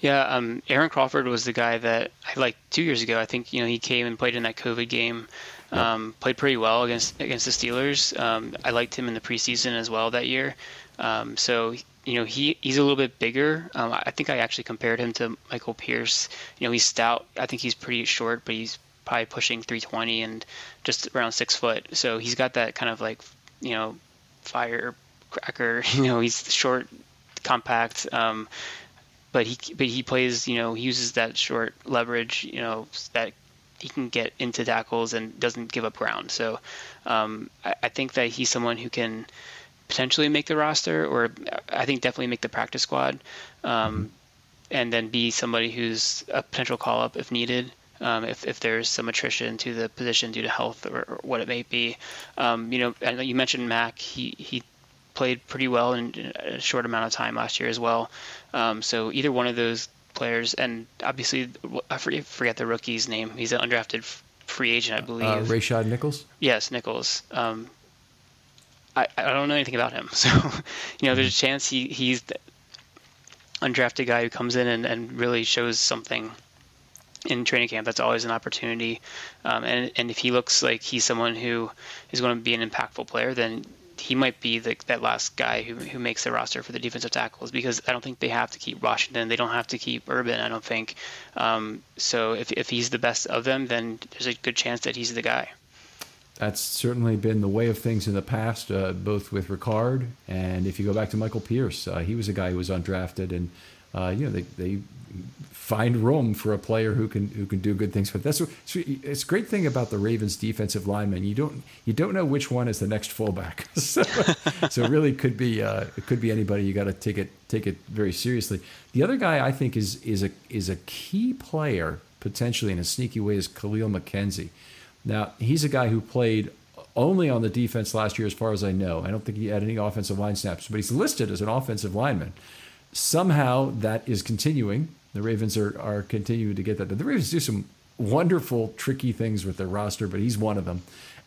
Yeah, um, Aaron Crawford was the guy that I liked two years ago. I think you know he came and played in that COVID game, um, played pretty well against against the Steelers. Um, I liked him in the preseason as well that year. Um, so you know he he's a little bit bigger. Um, I think I actually compared him to Michael Pierce. You know he's stout. I think he's pretty short, but he's probably pushing 320 and just around six foot. So he's got that kind of like you know firecracker. You know he's short, compact. Um, but he but he plays you know he uses that short leverage you know that he can get into tackles and doesn't give up ground. So um, I, I, think that he's someone who can potentially make the roster, or I think definitely make the practice squad, um, and then be somebody who's a potential call up if needed. Um, if, if there's some attrition to the position due to health or, or what it may be, um, you know, and you mentioned Mack. He he played pretty well in a short amount of time last year as well. Um, so either one of those players, and obviously I forget, the rookie's name. He's an undrafted free agent, I believe. Uh, Rayshad Nichols. Yes, Nichols. Um, I, I don't know anything about him, so you know, there's a chance he he's the undrafted guy who comes in and, and really shows something in training camp. That's always an opportunity, um, and and if he looks like he's someone who is going to be an impactful player, then he might be the, that last guy who, who makes the roster for the defensive tackles because I don't think they have to keep Washington. They don't have to keep Urban. I don't think. Um, so if if he's the best of them, then there's a good chance that he's the guy. That's certainly been the way of things in the past, uh, both with Ricard and if you go back to Michael Pierce, uh, he was a guy who was undrafted, and uh, you know they, they find room for a player who can who can do good things. But that's it's a great thing about the Ravens defensive linemen. You don't you don't know which one is the next fullback. so, so really could be uh, it could be anybody. You got to take it take it very seriously. The other guy I think is is a is a key player potentially in a sneaky way is Khalil McKenzie. Now he's a guy who played only on the defense last year, as far as I know. I don't think he had any offensive line snaps, but he's listed as an offensive lineman. Somehow that is continuing the Ravens are, are continuing to get that. The Ravens do some wonderful, tricky things with their roster, but he's one of them.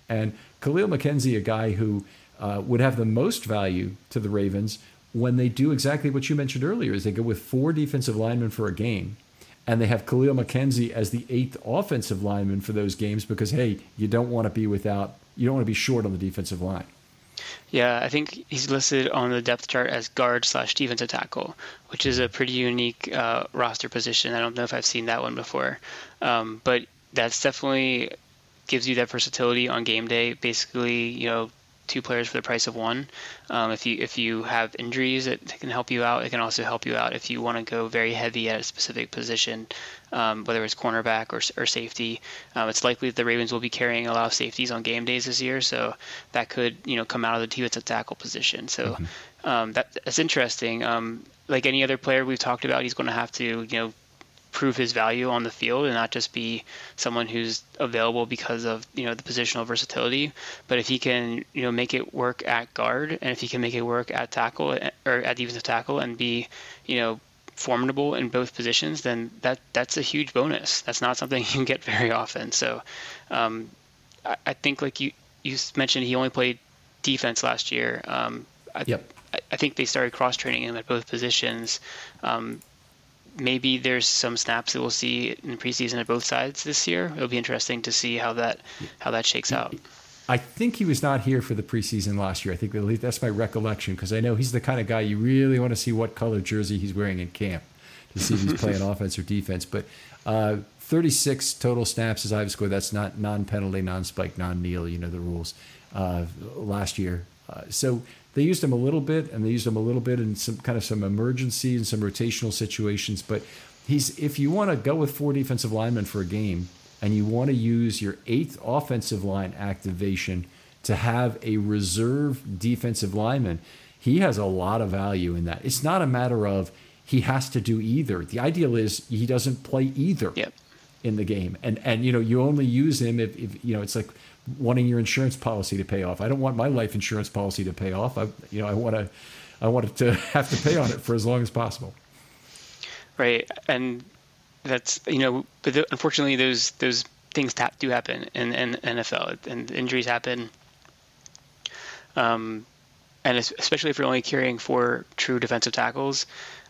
And Khalil McKenzie, a guy who uh, would have the most value to the Ravens when they do exactly what you mentioned earlier, is they go with four defensive linemen for a game, and they have Khalil McKenzie as the eighth offensive lineman for those games because hey, you don't want to be without, you don't want to be short on the defensive line. Yeah, I think he's listed on the depth chart as guard slash defensive tackle, which is a pretty unique uh, roster position. I don't know if I've seen that one before, um, but that's definitely gives you that versatility on game day. Basically, you know, two players for the price of one. Um, if you if you have injuries, it can help you out. It can also help you out if you want to go very heavy at a specific position, um, whether it's cornerback or, or safety. Um, it's likely that the Ravens will be carrying a lot of safeties on game days this year, so that could you know come out of the defensive tackle position. So mm-hmm. um, that, that's interesting. Um, like any other player we've talked about, he's going to have to you know prove his value on the field and not just be someone who's available because of you know the positional versatility. But if he can you know make it work at guard and if he can make it work at tackle or at defensive tackle and be you know formidable in both positions, then that that's a huge bonus. That's not something you can get very often. So um, I, I, think like you you mentioned, he only played defense last year. Um, I, yep. I, I think they started cross training him at both positions. Um, maybe there's some snaps that we'll see in preseason at both sides this year. It'll be interesting to see how that how that shakes out. I think he was not here for the preseason last year. I think that's my recollection because I know he's the kind of guy you really want to see what color jersey he's wearing in camp to see if he's playing offense or defense. But uh, 36 total snaps as I've scored. That's not non-penalty, non-spike, non-kneel. You know the rules. Uh, last year, uh, so they used him a little bit, and they used him a little bit in some kind of some emergency and some rotational situations. But he's if you want to go with four defensive linemen for a game, and you want to use your eighth offensive line activation to have a reserve defensive lineman, he has a lot of value in that. It's not a matter of he has to do either. The ideal is he doesn't play either yep. in the game, and and you know you only use him if, if you know it's like wanting your insurance policy to pay off. I don't want my life insurance policy to pay off. I, you know, I want to, I want it to have to pay on it for as long as possible. Right, and that's you know, but the, unfortunately, those those things do happen in, in NFL, and injuries happen. Um, and especially if you're only carrying four true defensive tackles,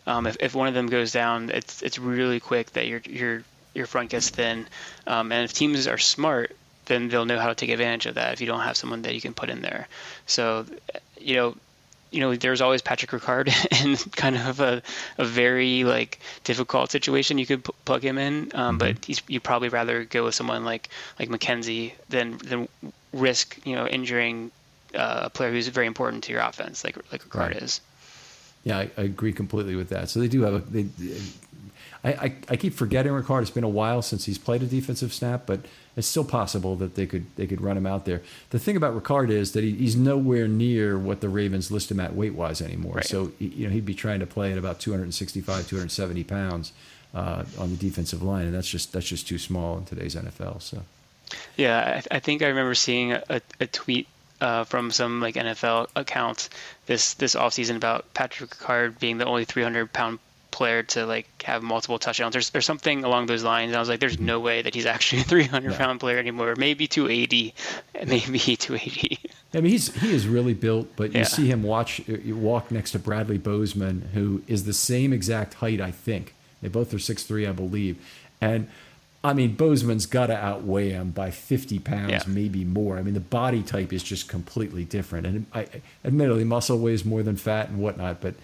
Um, if, if one of them goes down, it's it's really quick that your your your front gets thin. Um, and if teams are smart, then they'll know how to take advantage of that. If you don't have someone that you can put in there, so you know you know, there's always Patrick Ricard in kind of a, a very like difficult situation. You could p- plug him in, um, mm-hmm. but he's, you'd probably rather go with someone like like McKenzie than than risk you know injuring uh, a player who's very important to your offense, like like Ricard right. is. Yeah, I, I, agree completely with that. So they do have a. They, I, I, I keep forgetting Ricard. It's been a while since he's played a defensive snap, but it's still possible that they could they could run him out there. The thing about Ricard is that he, he's nowhere near what the Ravens list him at weight wise anymore. Right. So you know he'd be trying to play at about 265, 270 pounds uh, on the defensive line, and that's just that's just too small in today's NFL. So. Yeah, I, I think I remember seeing a, a tweet uh, from some like NFL accounts this this offseason about Patrick Ricard being the only 300 pound player to like have multiple touchdowns. There's there's something along those lines. And I was like, there's no way that he's actually a 300 yeah. pound player anymore. Maybe 280, maybe 280. I mean, he's he is really built, but you see him watch you walk next to Bradley Bozeman, who is the same exact height, I think. They both are six three, I believe, and. I mean, Bozeman's got to outweigh him by 50 pounds, yeah. maybe more. I mean, the body type is just completely different. And I, admittedly, muscle weighs more than fat and whatnot, but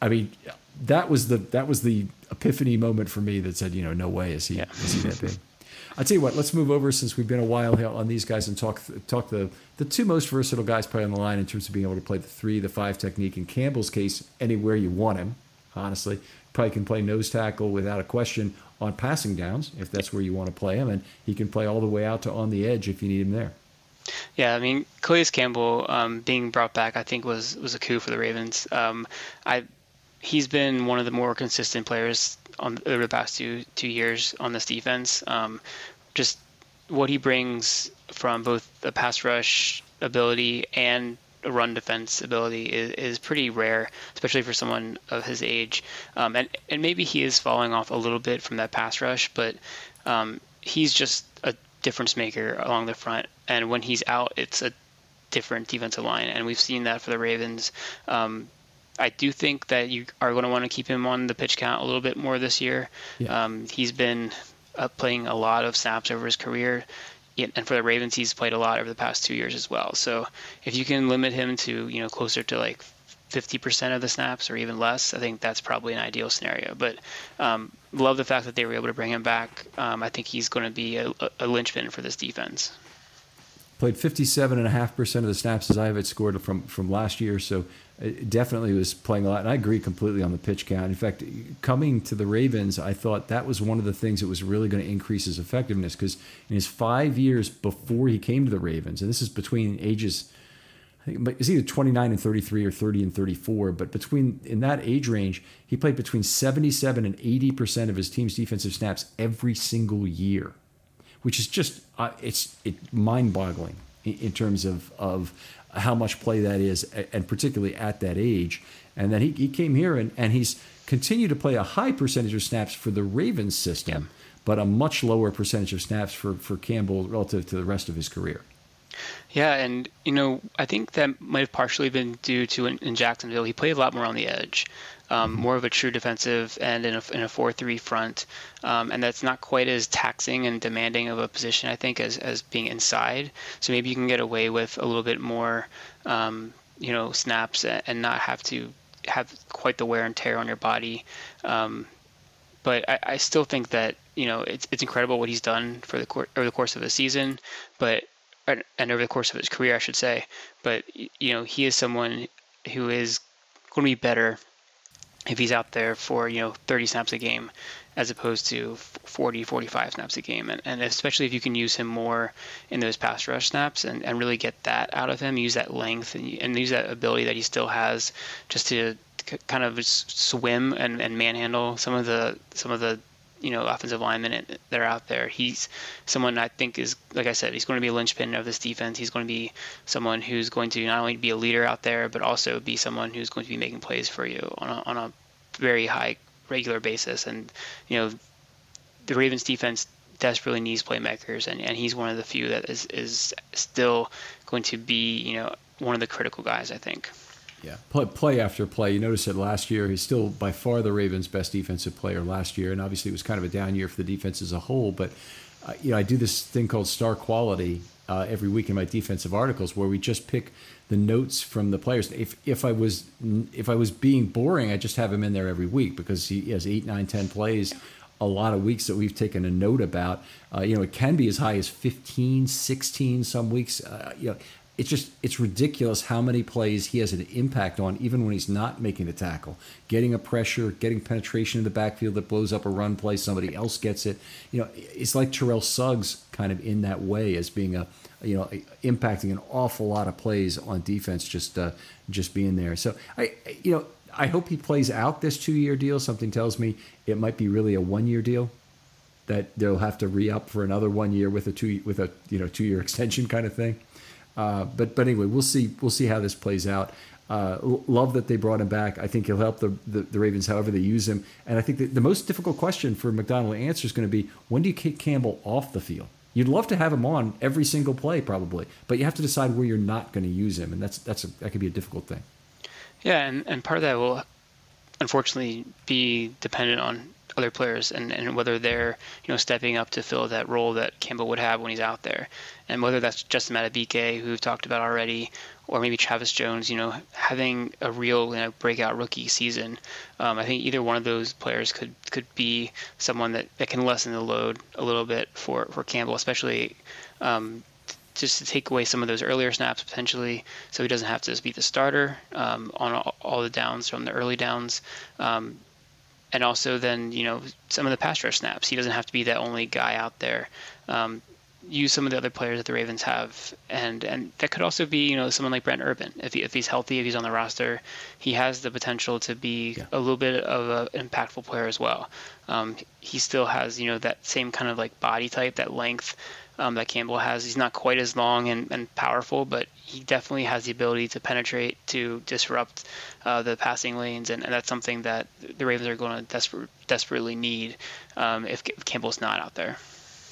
I mean, that was the that was the epiphany moment for me that said, you know, no way is he yeah. is he that big. I tell you what, let's move over since we've been a while here on these guys and talk talk the the two most versatile guys probably on the line in terms of being able to play the three, the five technique. In Campbell's case, anywhere you want him, honestly, probably can play nose tackle without a question on passing downs if that's where you want to play him, and he can play all the way out to on the edge if you need him there. Yeah, I mean, Calais Campbell um, being brought back, I think was was a coup for the Ravens. Um, I he's been one of the more consistent players on over the past two two years on this defense. Um, just what he brings from both the pass rush ability and a run defense ability is, is pretty rare, especially for someone of his age. Um, and and maybe he is falling off a little bit from that pass rush, but um, he's just a difference maker along the front. And when he's out, it's a different defensive line, and we've seen that for the Ravens. Um, I do think that you are going to want to keep him on the pitch count a little bit more this year. Yeah. Um, he's been uh, playing a lot of snaps over his career, and for the Ravens, he's played a lot over the past two years as well. So if you can limit him to you know closer to like 50% of the snaps or even less, I think that's probably an ideal scenario. But um, love the fact that they were able to bring him back. Um, I think he's going to be a, a linchpin for this defense played 57.5% of the snaps as I have it scored from, from last year. So definitely was playing a lot. And I agree completely on the pitch count. In fact, coming to the Ravens, I thought that was one of the things that was really going to increase his effectiveness because in his five years before he came to the Ravens, and this is between ages, I think it's either 29 and 33 or 30 and 34, but between in that age range, he played between 77 and 80 percent of his team's defensive snaps every single year, which is just uh, it's it mind-boggling in, in terms of of how much play that is, and particularly at that age. And then he, he came here and, and he's continued to play a high percentage of snaps for the Ravens system, yeah. but a much lower percentage of snaps for, for Campbell relative to the rest of his career. Yeah, and you know, I think that might have partially been due to in, in Jacksonville, he played a lot more on the edge um, more of a true defensive end in a, in a 4-3 front, um, and that's not quite as taxing and demanding of a position, I think, as, as being inside. So maybe you can get away with a little bit more, um, you know, snaps and not have to have quite the wear and tear on your body. Um, but I, I, still think that you know it's it's incredible what he's done for the course over the course of the season, but and over the course of his career, I should say. But you know, he is someone who is going to be better if he's out there for you know 30 snaps a game as opposed to 40 45 snaps a game and, and especially if you can use him more in those pass rush snaps and, and really get that out of him use that length and, and use that ability that he still has just to kind of swim and, and manhandle some of the some of the you know offensive linemen that are out there. He's someone I think is like I said, he's going to be a linchpin of this defense. He's going to be someone who's going to not only be a leader out there, but also be someone who's going to be making plays for you on a, on a very high regular basis. And you know, the Ravens defense desperately needs playmakers, and, and he's one of the few that is is still going to be you know one of the critical guys. I think. Yeah, play, play, after play. You notice that last year he's still by far the Ravens' best defensive player last year, and obviously it was kind of a down year for the defense as a whole. But uh, you know, I do this thing called star quality uh, every week in my defensive articles, where we just pick the notes from the players. If if I was if I was being boring, I just have him in there every week because he has eight, nine, ten plays. A lot of weeks that we've taken a note about. Uh, you know, it can be as high as 15, 16 some weeks. Uh, you know, it's just it's ridiculous how many plays he has an impact on even when he's not making the tackle. Getting a pressure getting penetration in the backfield that blows up a run play somebody else gets it. You know it's like terrell suggs kind of in that way as being a you know impacting an awful lot of plays on defense just uh, just being there. So i you know i hope he plays out this two year deal. Something tells me it might be really a one year deal that they'll have to re-up for another one year with a two with a you know two year extension kind of thing uh, but but anyway, we'll see we'll see how this plays out. Uh, love that they brought him back. I think he'll help the, the, the Ravens however they use him. And I think the most difficult question for Macdonald to answer is going to be when do you kick Campbell off the field? You'd love to have him on every single play, probably, but you have to decide where you're not going to use him, and that's that's a, that could be a difficult thing. Yeah, and, and part of that will unfortunately be dependent on other players and, and whether they're you know stepping up to fill that role that Campbell would have when he's out there, and whether that's Justin Madubuike who we've talked about already, or maybe Travis Jones, you know, having a real you know, breakout rookie season. Um, I think either one of those players could could be someone that, that can lessen the load a little bit for for Campbell, especially. Um, just to take away some of those earlier snaps potentially, so he doesn't have to just be the starter um, on all, all, the downs from the early downs. Um, and also then you know some of the pass rush snaps. He doesn't have to be that only guy out there. Um, use some of the other players that the Ravens have, and and that could also be you know someone like Brent Urban if he, if he's healthy, if he's on the roster, he has the potential to be yeah. a little bit of an impactful player as well. Um, he still has you know that same kind of like body type, that length um, that Campbell has. He's not quite as long and, and powerful, but he definitely has the ability to penetrate, to disrupt uh, the passing lanes, and, and, that's something that the Ravens are going to desper- desperately need um, if, if, Campbell's not out there.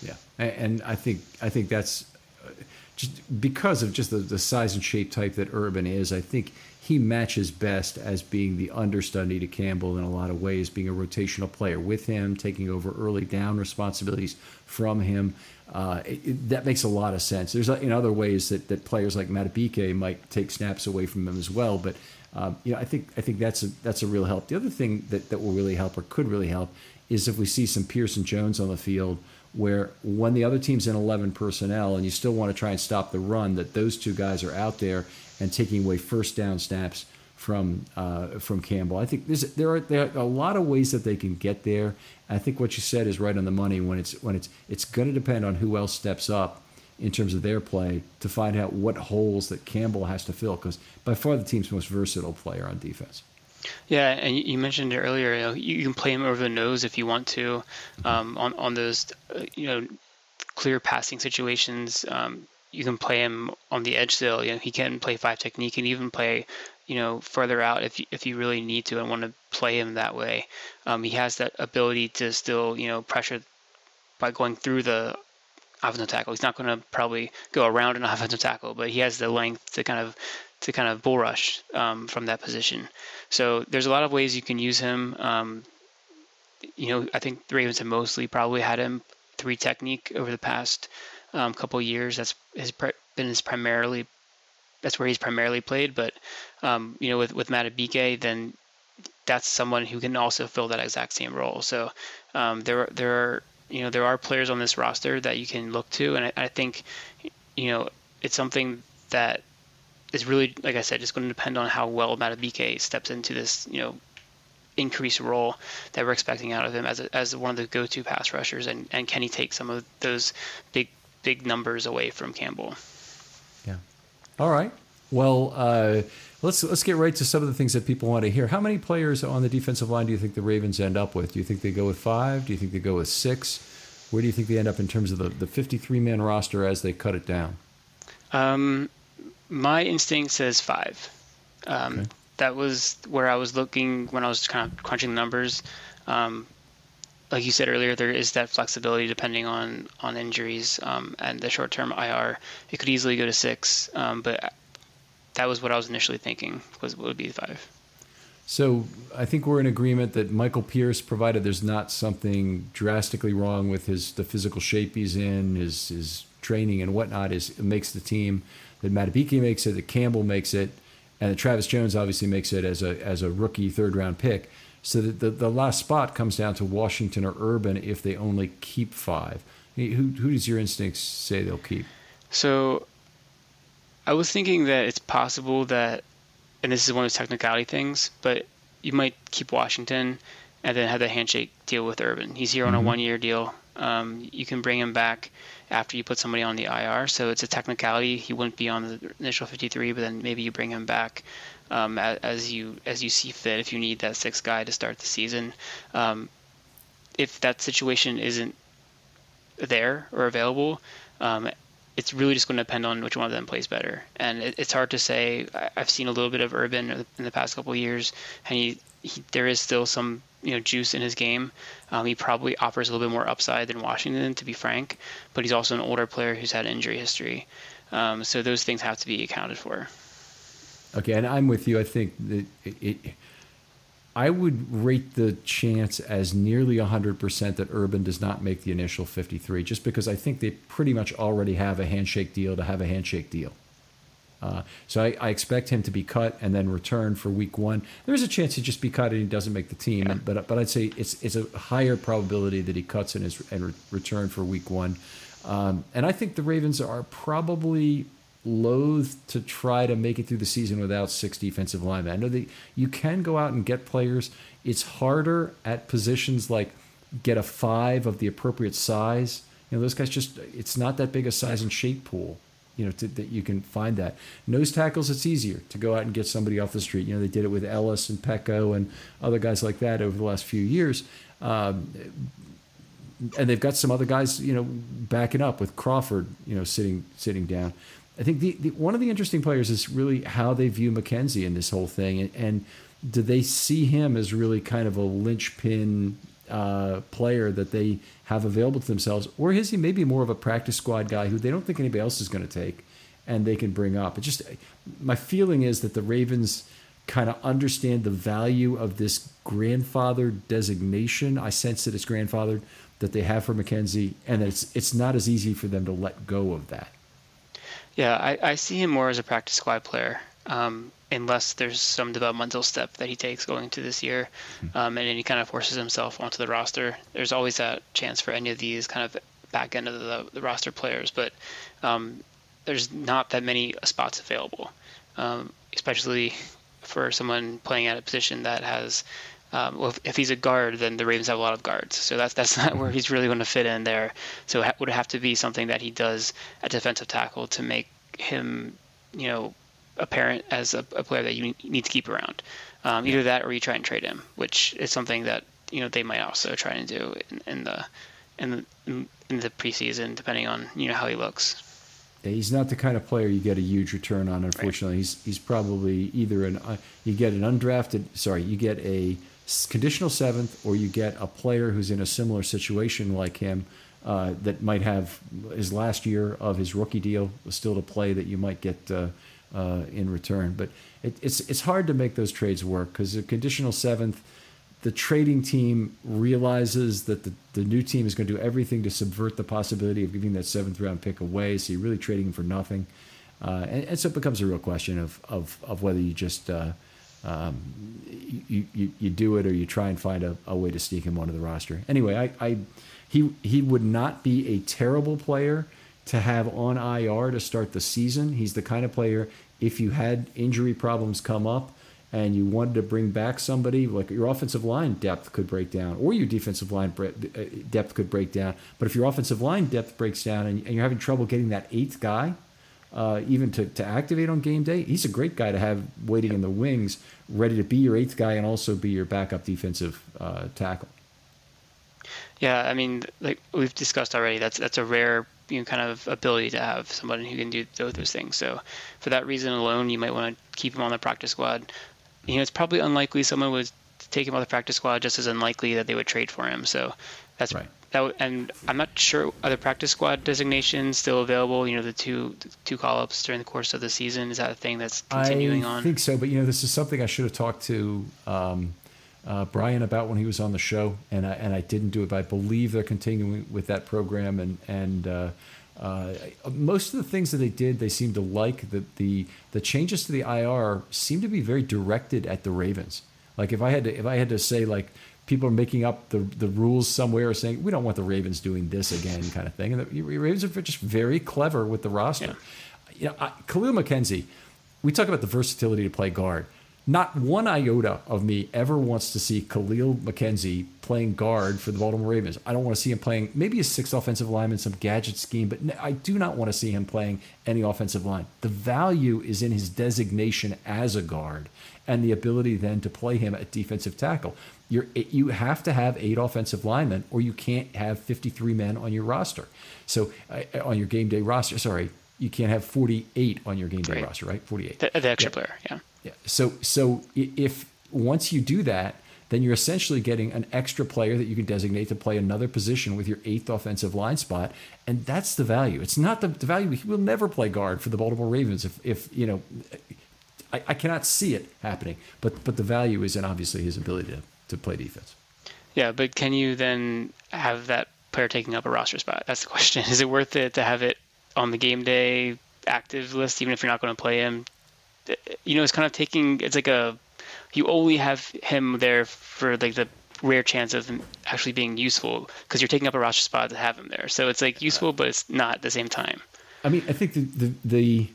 Yeah, and, and I think I think that's uh, just because of just the, the size and shape type that Urban is. I think he matches best as being the understudy to Campbell in a lot of ways, being a rotational player with him, taking over early down responsibilities from him. Uh, it, that makes a lot of sense. There's uh, in other ways that, that players like Madubuike might take snaps away from him as well, but um, you know I think I think that's a that's a real help. The other thing that, that will really help or could really help is if we see some Pearson Jones on the field, where when the other team's in 11 personnel and you still want to try and stop the run, that those two guys are out there and taking away first down snaps from uh, from Campbell. I think there are there are a lot of ways that they can get there. I think what you said is right on the money. When it's when it's it's going to depend on who else steps up in terms of their play to find out what holes that Campbell has to fill. Because by far the team's most versatile player on defense. Yeah, and you mentioned it earlier. You, know, you can play him over the nose if you want to, mm-hmm. um, on on those uh, you know clear passing situations. Um, you can play him on the edge still. You know, he can play five technique and even play, you know, further out if you, if you really need to and want to play him that way. Um, he has that ability to still, you know, pressure by going through the offensive tackle. He's not going to probably go around an offensive tackle, but he has the length to kind of to kind of bull rush um, from that position. So there's a lot of ways you can use him. Um, you know, I think the Ravens have mostly probably had him three technique over the past um, couple years. That's has been his primarily that's where he's primarily played. But um, you know, with with Madubuike, then that's someone who can also fill that exact same role. So um, there there are you know there are players on this roster that you can look to, and I, I think you know it's something that is really like I said, just going to depend on how well Madubuike steps into this you know increased role that we're expecting out of him as a, as one of the go-to pass rushers, and, and can he take some of those big big numbers away from Campbell. Yeah. All right. Well, uh, let's let's get right to some of the things that people want to hear. How many players on the defensive line do you think the Ravens end up with? Do you think they go with five? Do you think they go with six? Where do you think they end up in terms of the, the 53 man roster as they cut it down? Um, my instinct says five. Um, okay. That was where I was looking when I was kind of crunching the numbers. Um, like you said earlier, there is that flexibility depending on on injuries um, and the short term IR. It could easily go to six, um, but that was what I was initially thinking was would be five. So I think we're in agreement that Michael Pierce, provided there's not something drastically wrong with his the physical shape he's in, his his training and whatnot, is makes the team. That Madubuike makes it, that Campbell makes it, and that Travis Jones obviously makes it as a as a rookie third round pick. So that the, the last spot comes down to Washington or Urban if they only keep five. Who who does your instincts say they'll keep? So I was thinking that it's possible that and this is one of those technicality things, but you might keep Washington and then have the handshake deal with Urban. He's here on mm-hmm. a one year deal. Um, you can bring him back after you put somebody on the IR. So it's a technicality. He wouldn't be on the initial 53, but then maybe you bring him back um, as, as, you as you see fit if you need that sixth guy to start the season. Um, if that situation isn't there or available, um, it's really just going to depend on which one of them plays better. And it, it's hard to say. I, have seen a little bit of Urban in the past couple years, and he, he, there is still some you know juice in his game. Um, he probably offers a little bit more upside than Washington, to be frank. But he's also an older player who's had injury history. Um, so those things have to be accounted for. Okay, and I'm with you. I think that it, it I would rate the chance as nearly 100% that Urban does not make the initial 53, just because I think they pretty much already have a handshake deal to have a handshake deal. Uh, so I, I, expect him to be cut and then return for week one. There is a chance he'd just be cut and he doesn't make the team, yeah. but but I'd say it's it's a higher probability that he cuts and is and re- return for week one. Um, and I think the Ravens are probably loath to try to make it through the season without six defensive linemen. I know that you can go out and get players. It's harder at positions like get a five of the appropriate size. You know, those guys just it's not that big a size and shape pool. You know, to, that you can find that nose tackles. It's easier to go out and get somebody off the street. You know, they did it with Ellis and Peko and other guys like that over the last few years. Um, and they've got some other guys, you know, backing up with Crawford, you know, sitting sitting down. I think the, the, one of the interesting players is really how they view McKenzie in this whole thing, and, and do they see him as really kind of a linchpin uh, player that they have available to themselves, or is he maybe more of a practice squad guy who they don't think anybody else is going to take, and they can bring up? It just my feeling is that the Ravens kind of understand the value of this grandfather designation. I sense that it's grandfathered that they have for McKenzie, and it's it's not as easy for them to let go of that. Yeah, I, I see him more as a practice squad player, um, unless there's some developmental step that he takes going into this year, hmm. um, and then he kind of forces himself onto the roster. There's always that chance for any of these kind of back end of the, the roster players, but um, there's not that many spots available, um, especially for someone playing at a position that has um, well, if, if, he's a guard, then the Ravens have a lot of guards, so that's that's not where he's really going to fit in there. So it would have to be something that he does at defensive tackle to make him, you know, apparent as a, a player that you need to keep around. Um, either that, or you try and trade him, which is something that you know they might also try and do in, in the in the in the preseason, depending on you know how he looks. He's not the kind of player you get a huge return on. Unfortunately, right. he's he's probably either an uh, you get an undrafted, sorry, you get a conditional seventh, or you get a player who's in a similar situation like him uh, that might have his last year of his rookie deal still to play that you might get uh, uh, in return. But it, it's it's hard to make those trades work because a conditional seventh, the trading team realizes that the, the new team is going to do everything to subvert the possibility of giving that seventh round pick away. So you're really trading for nothing. Uh, and, and, so it becomes a real question of, of, of whether you just uh, um, you, you, you do it or you try and find a, a way to sneak him onto the roster. Anyway, I, I he he would not be a terrible player to have on IR to start the season. He's the kind of player if you had injury problems come up and you wanted to bring back somebody like your offensive line depth could break down or your defensive line uh, depth could break down. But if your offensive line depth breaks down and, you're having trouble getting that eighth guy, uh, even to, to activate on game day, he's a great guy to have waiting in the wings, ready to be your eighth guy and also be your backup defensive uh, tackle. Yeah, I mean, like we've discussed already, that's that's a rare you know, kind of ability to have somebody who can do both those things. So for that reason alone, you might want to keep him on the practice squad. You know, it's probably unlikely someone would take him on the practice squad, just as unlikely that they would trade for him. So that's right. That and I'm not sure other practice squad designations still available. You know, the two two call ups during the course of the season. Is that a thing that's continuing I on? I think so, but you know, this is something I should have talked to um, uh, Brian about when he was on the show, and I and I didn't do it. But I believe they're continuing with that program, and and uh, uh, most of the things that they did, they seem to like. The the the changes to the IR seem to be very directed at the Ravens. Like if I had to if I had to say like people are making up the, the rules somewhere or saying we don't want the Ravens doing this again, kind of thing. And the Ravens are just very clever with the roster. Yeah. You know, I, Khalil McKenzie, we talk about the versatility to play guard. Not one iota of me ever wants to see Khalil McKenzie playing guard for the Baltimore Ravens. I don't want to see him playing maybe a sixth offensive lineman, some gadget scheme, but I do not want to see him playing any offensive line. The value is in his designation as a guard and the ability then to play him at defensive tackle. You're, you have to have eight offensive linemen, or you can't have 53 men on your roster. So uh, on your game day roster, sorry, you can't have 48 on your game day right. roster, right? 48. The, the extra yeah. player, yeah. Yeah. So so if once you do that, then you're essentially getting an extra player that you can designate to play another position with your eighth offensive line spot, and that's the value. It's not the, the value. He will never play guard for the Baltimore Ravens if if you know. I, I cannot see it happening, but but the value is in obviously his ability to to play defense. Yeah, but can you then have that player taking up a roster spot? That's the question. Is it worth it to have it on the game day active list, even if you're not going to play him? You know, it's kind of taking. It's like a you only have him there for like the rare chance of him actually being useful because you're taking up a roster spot to have him there. So it's like useful, but it's not at the same time. I mean, I think the the, the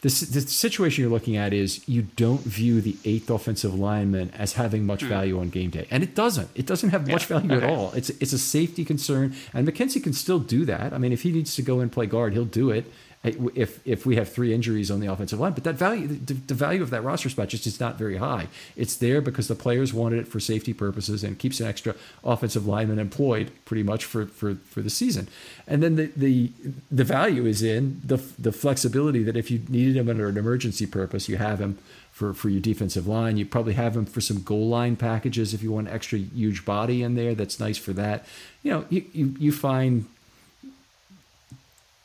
the, the situation you're looking at is you don't view the eighth offensive lineman as having much mm. value on game day, and it doesn't. It doesn't have much yeah. value okay. at all. It's it's a safety concern, and McKenzie can still do that. I mean, if he needs to go and play guard, he'll do it if if we have three injuries on the offensive line. But that value, the, the, value of that roster spot just is not very high. It's there because the players wanted it for safety purposes and keeps an extra offensive lineman employed pretty much for for, for the season. And then the, the the value is in the the flexibility that if you needed him under an emergency purpose, you have him. For, for your defensive line, you probably have him for some goal line packages if you want extra huge body in there. That's nice for that. You know, you, you, you find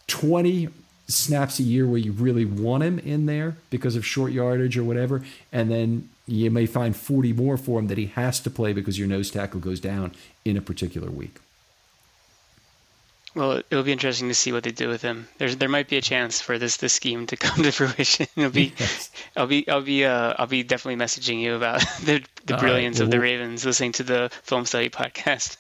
20 snaps a year where you really want him in there because of short yardage or whatever, and then you may find 40 more for him that he has to play because your nose tackle goes down in a particular week. Well, it'll be interesting to see what they do with him. There's there might be a chance for this this scheme to come to fruition. It'll be, yes. I'll be I'll be uh, I'll be definitely messaging you about the the brilliance right. well, of the Ravens, listening to the film study podcast.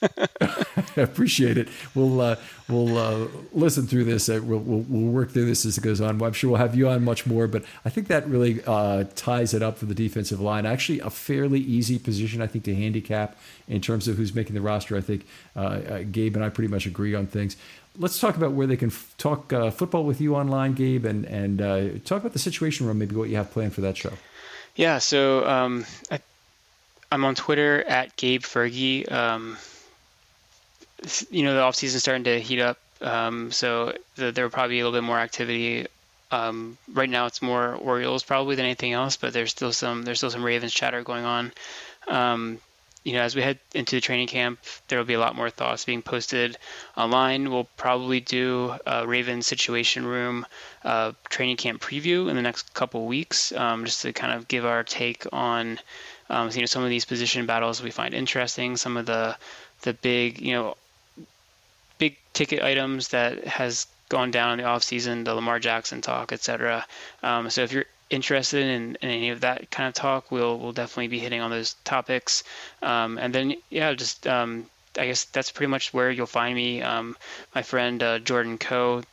I appreciate it. We'll uh, we'll uh, listen through this. Uh, we'll, we'll, we'll work through this as it goes on. I'm sure we'll have you on much more, but I think that really uh, ties it up for the defensive line. Actually, a fairly easy position I think to handicap in terms of who's making the roster. I think uh, Gabe and I pretty much agree on things. Let's talk about where they can f- talk football with you online, Gabe, and and talk about the Situation Room. Maybe what you have planned for that show. Yeah, so um, I I'm on Twitter at Gabe Fergie. Um, you know, the off season starting to heat up, um, so the, there will probably be a little bit more activity. Um, right now, it's more Orioles probably than anything else, but there's still some there's still some Ravens chatter going on. You know, as we head into the training camp, there will be a lot more thoughts being posted online. We'll probably do a Raven Situation Room uh, training camp preview in the next couple weeks, um, just to kind of give our take on um, you know, some of these position battles we find interesting. Some of the the big, you know, big ticket items that has gone down in the off season, the Lamar Jackson talk, etc. Um, so if you're interested in, in, any of that kind of talk, we'll we'll definitely be hitting on those topics. Um, and then yeah, just um, I guess that's pretty much where you'll find me. Um, my friend uh, Jordan Coe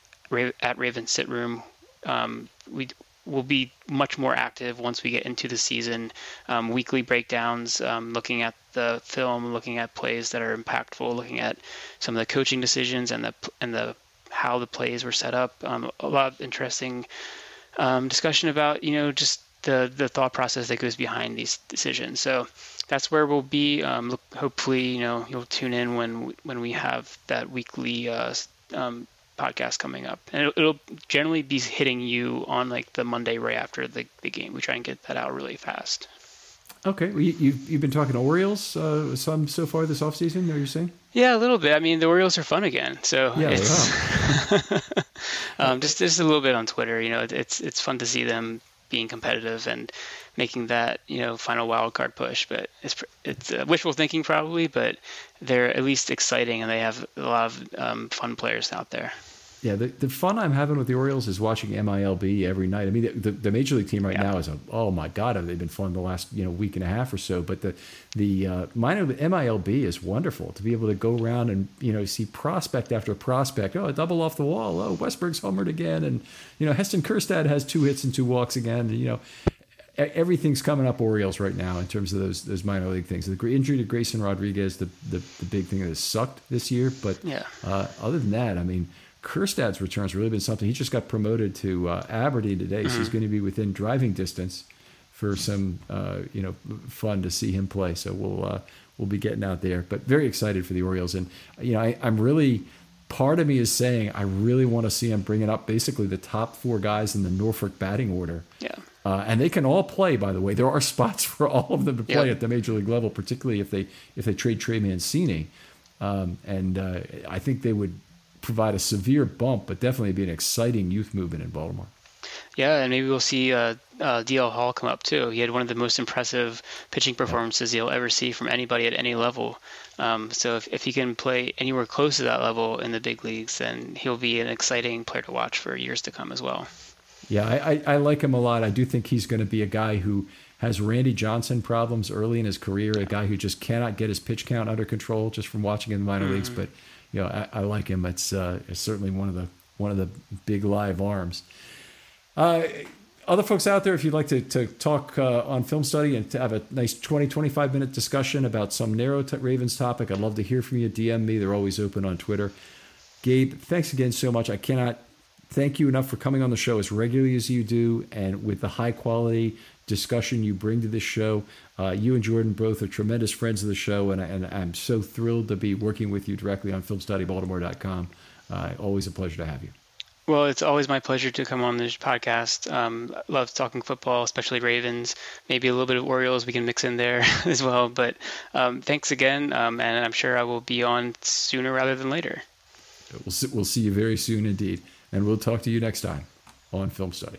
at Raven Sit Room. Um, we will be much more active once we get into the season. Um, weekly breakdowns, um, looking at the film, looking at plays that are impactful, looking at some of the coaching decisions and the and the how the plays were set up. A lot of interesting um, discussion about you know just the the thought process that goes behind these decisions. So that's where we'll be. Um, look, hopefully, you know you'll tune in when when we have that weekly uh, um, podcast coming up, and it'll, it'll, generally be hitting you on like the Monday right after the, the game. We try and get that out really fast. Okay, well, you, you've you've been talking Orioles uh, some so far this offseason, are you saying? Yeah, a little bit. I mean, the Orioles are fun again, so yeah, it's um, just just a little bit on Twitter. You know, it's it's fun to see them being competitive and making that you know final wild card push. But it's it's uh, wishful thinking probably, but they're at least exciting and they have a lot of um, fun players out there. Yeah, the, the fun I'm having with the Orioles is watching MILB every night. I mean, the, the, the major league team right yeah. now is a oh my god, they've been fun the last you know week and a half or so? But the the uh, minor MILB is wonderful to be able to go around and you know see prospect after prospect. Oh, a double off the wall. Oh, Westburg's homered again, and you know Heston Kjerstad has two hits and two walks again. And, you know, everything's coming up Orioles right now in terms of those those minor league things. The injury to Grayson Rodriguez, the the, the big thing that has sucked this year. But yeah. uh, other than that, I mean, Kjerstad's return has really been something. He just got promoted to uh, Aberdeen today, so he's mm-hmm. going to be within driving distance for some uh, you know fun to see him play. So we'll uh, we'll be getting out there, but very excited for the Orioles. And you know, I, I'm really part of me is saying I really want to see him bringing up basically the top four guys in the Norfolk batting order. Yeah. Uh, and they can all play, by the way. There are spots for all of them to play yep. at the major league level, particularly if they if they trade Trey Mancini. Um, and uh, I think they would provide a severe bump, but definitely be an exciting youth movement in Baltimore. Yeah, and maybe we'll see uh, uh, DL Hall come up too. He had one of the most impressive pitching performances you'll ever see from anybody at any level. Um, so if, if he can play anywhere close to that level in the big leagues, then he'll be an exciting player to watch for years to come as well. Yeah, I, I, I like him a lot. I do think he's going to be a guy who has Randy Johnson problems early in his career, a guy who just cannot get his pitch count under control just from watching in the minor mm. leagues. But you know, I, I like him. It's, uh, it's certainly one of the one of the big live arms. Uh, other folks out there, if you'd like to, to talk uh, on film study and to have a nice 20, 25 minute discussion about some narrow t- Ravens topic, I'd love to hear from you. DM me. They're always open on Twitter. Gabe, thanks again so much. I cannot thank you enough for coming on the show as regularly as you do and with the high quality discussion you bring to this show. Uh, you and Jordan both are tremendous friends of the show, and, and I'm so thrilled to be working with you directly on filmstudybaltimore.com. Uh, always a pleasure to have you. Well, it's always my pleasure to come on this podcast. Um, love talking football, especially Ravens. Maybe a little bit of Orioles we can mix in there as well. But um, thanks again, um, and I'm sure I will be on sooner rather than later. We'll see, we'll see you very soon indeed, and we'll talk to you next time on Film Study.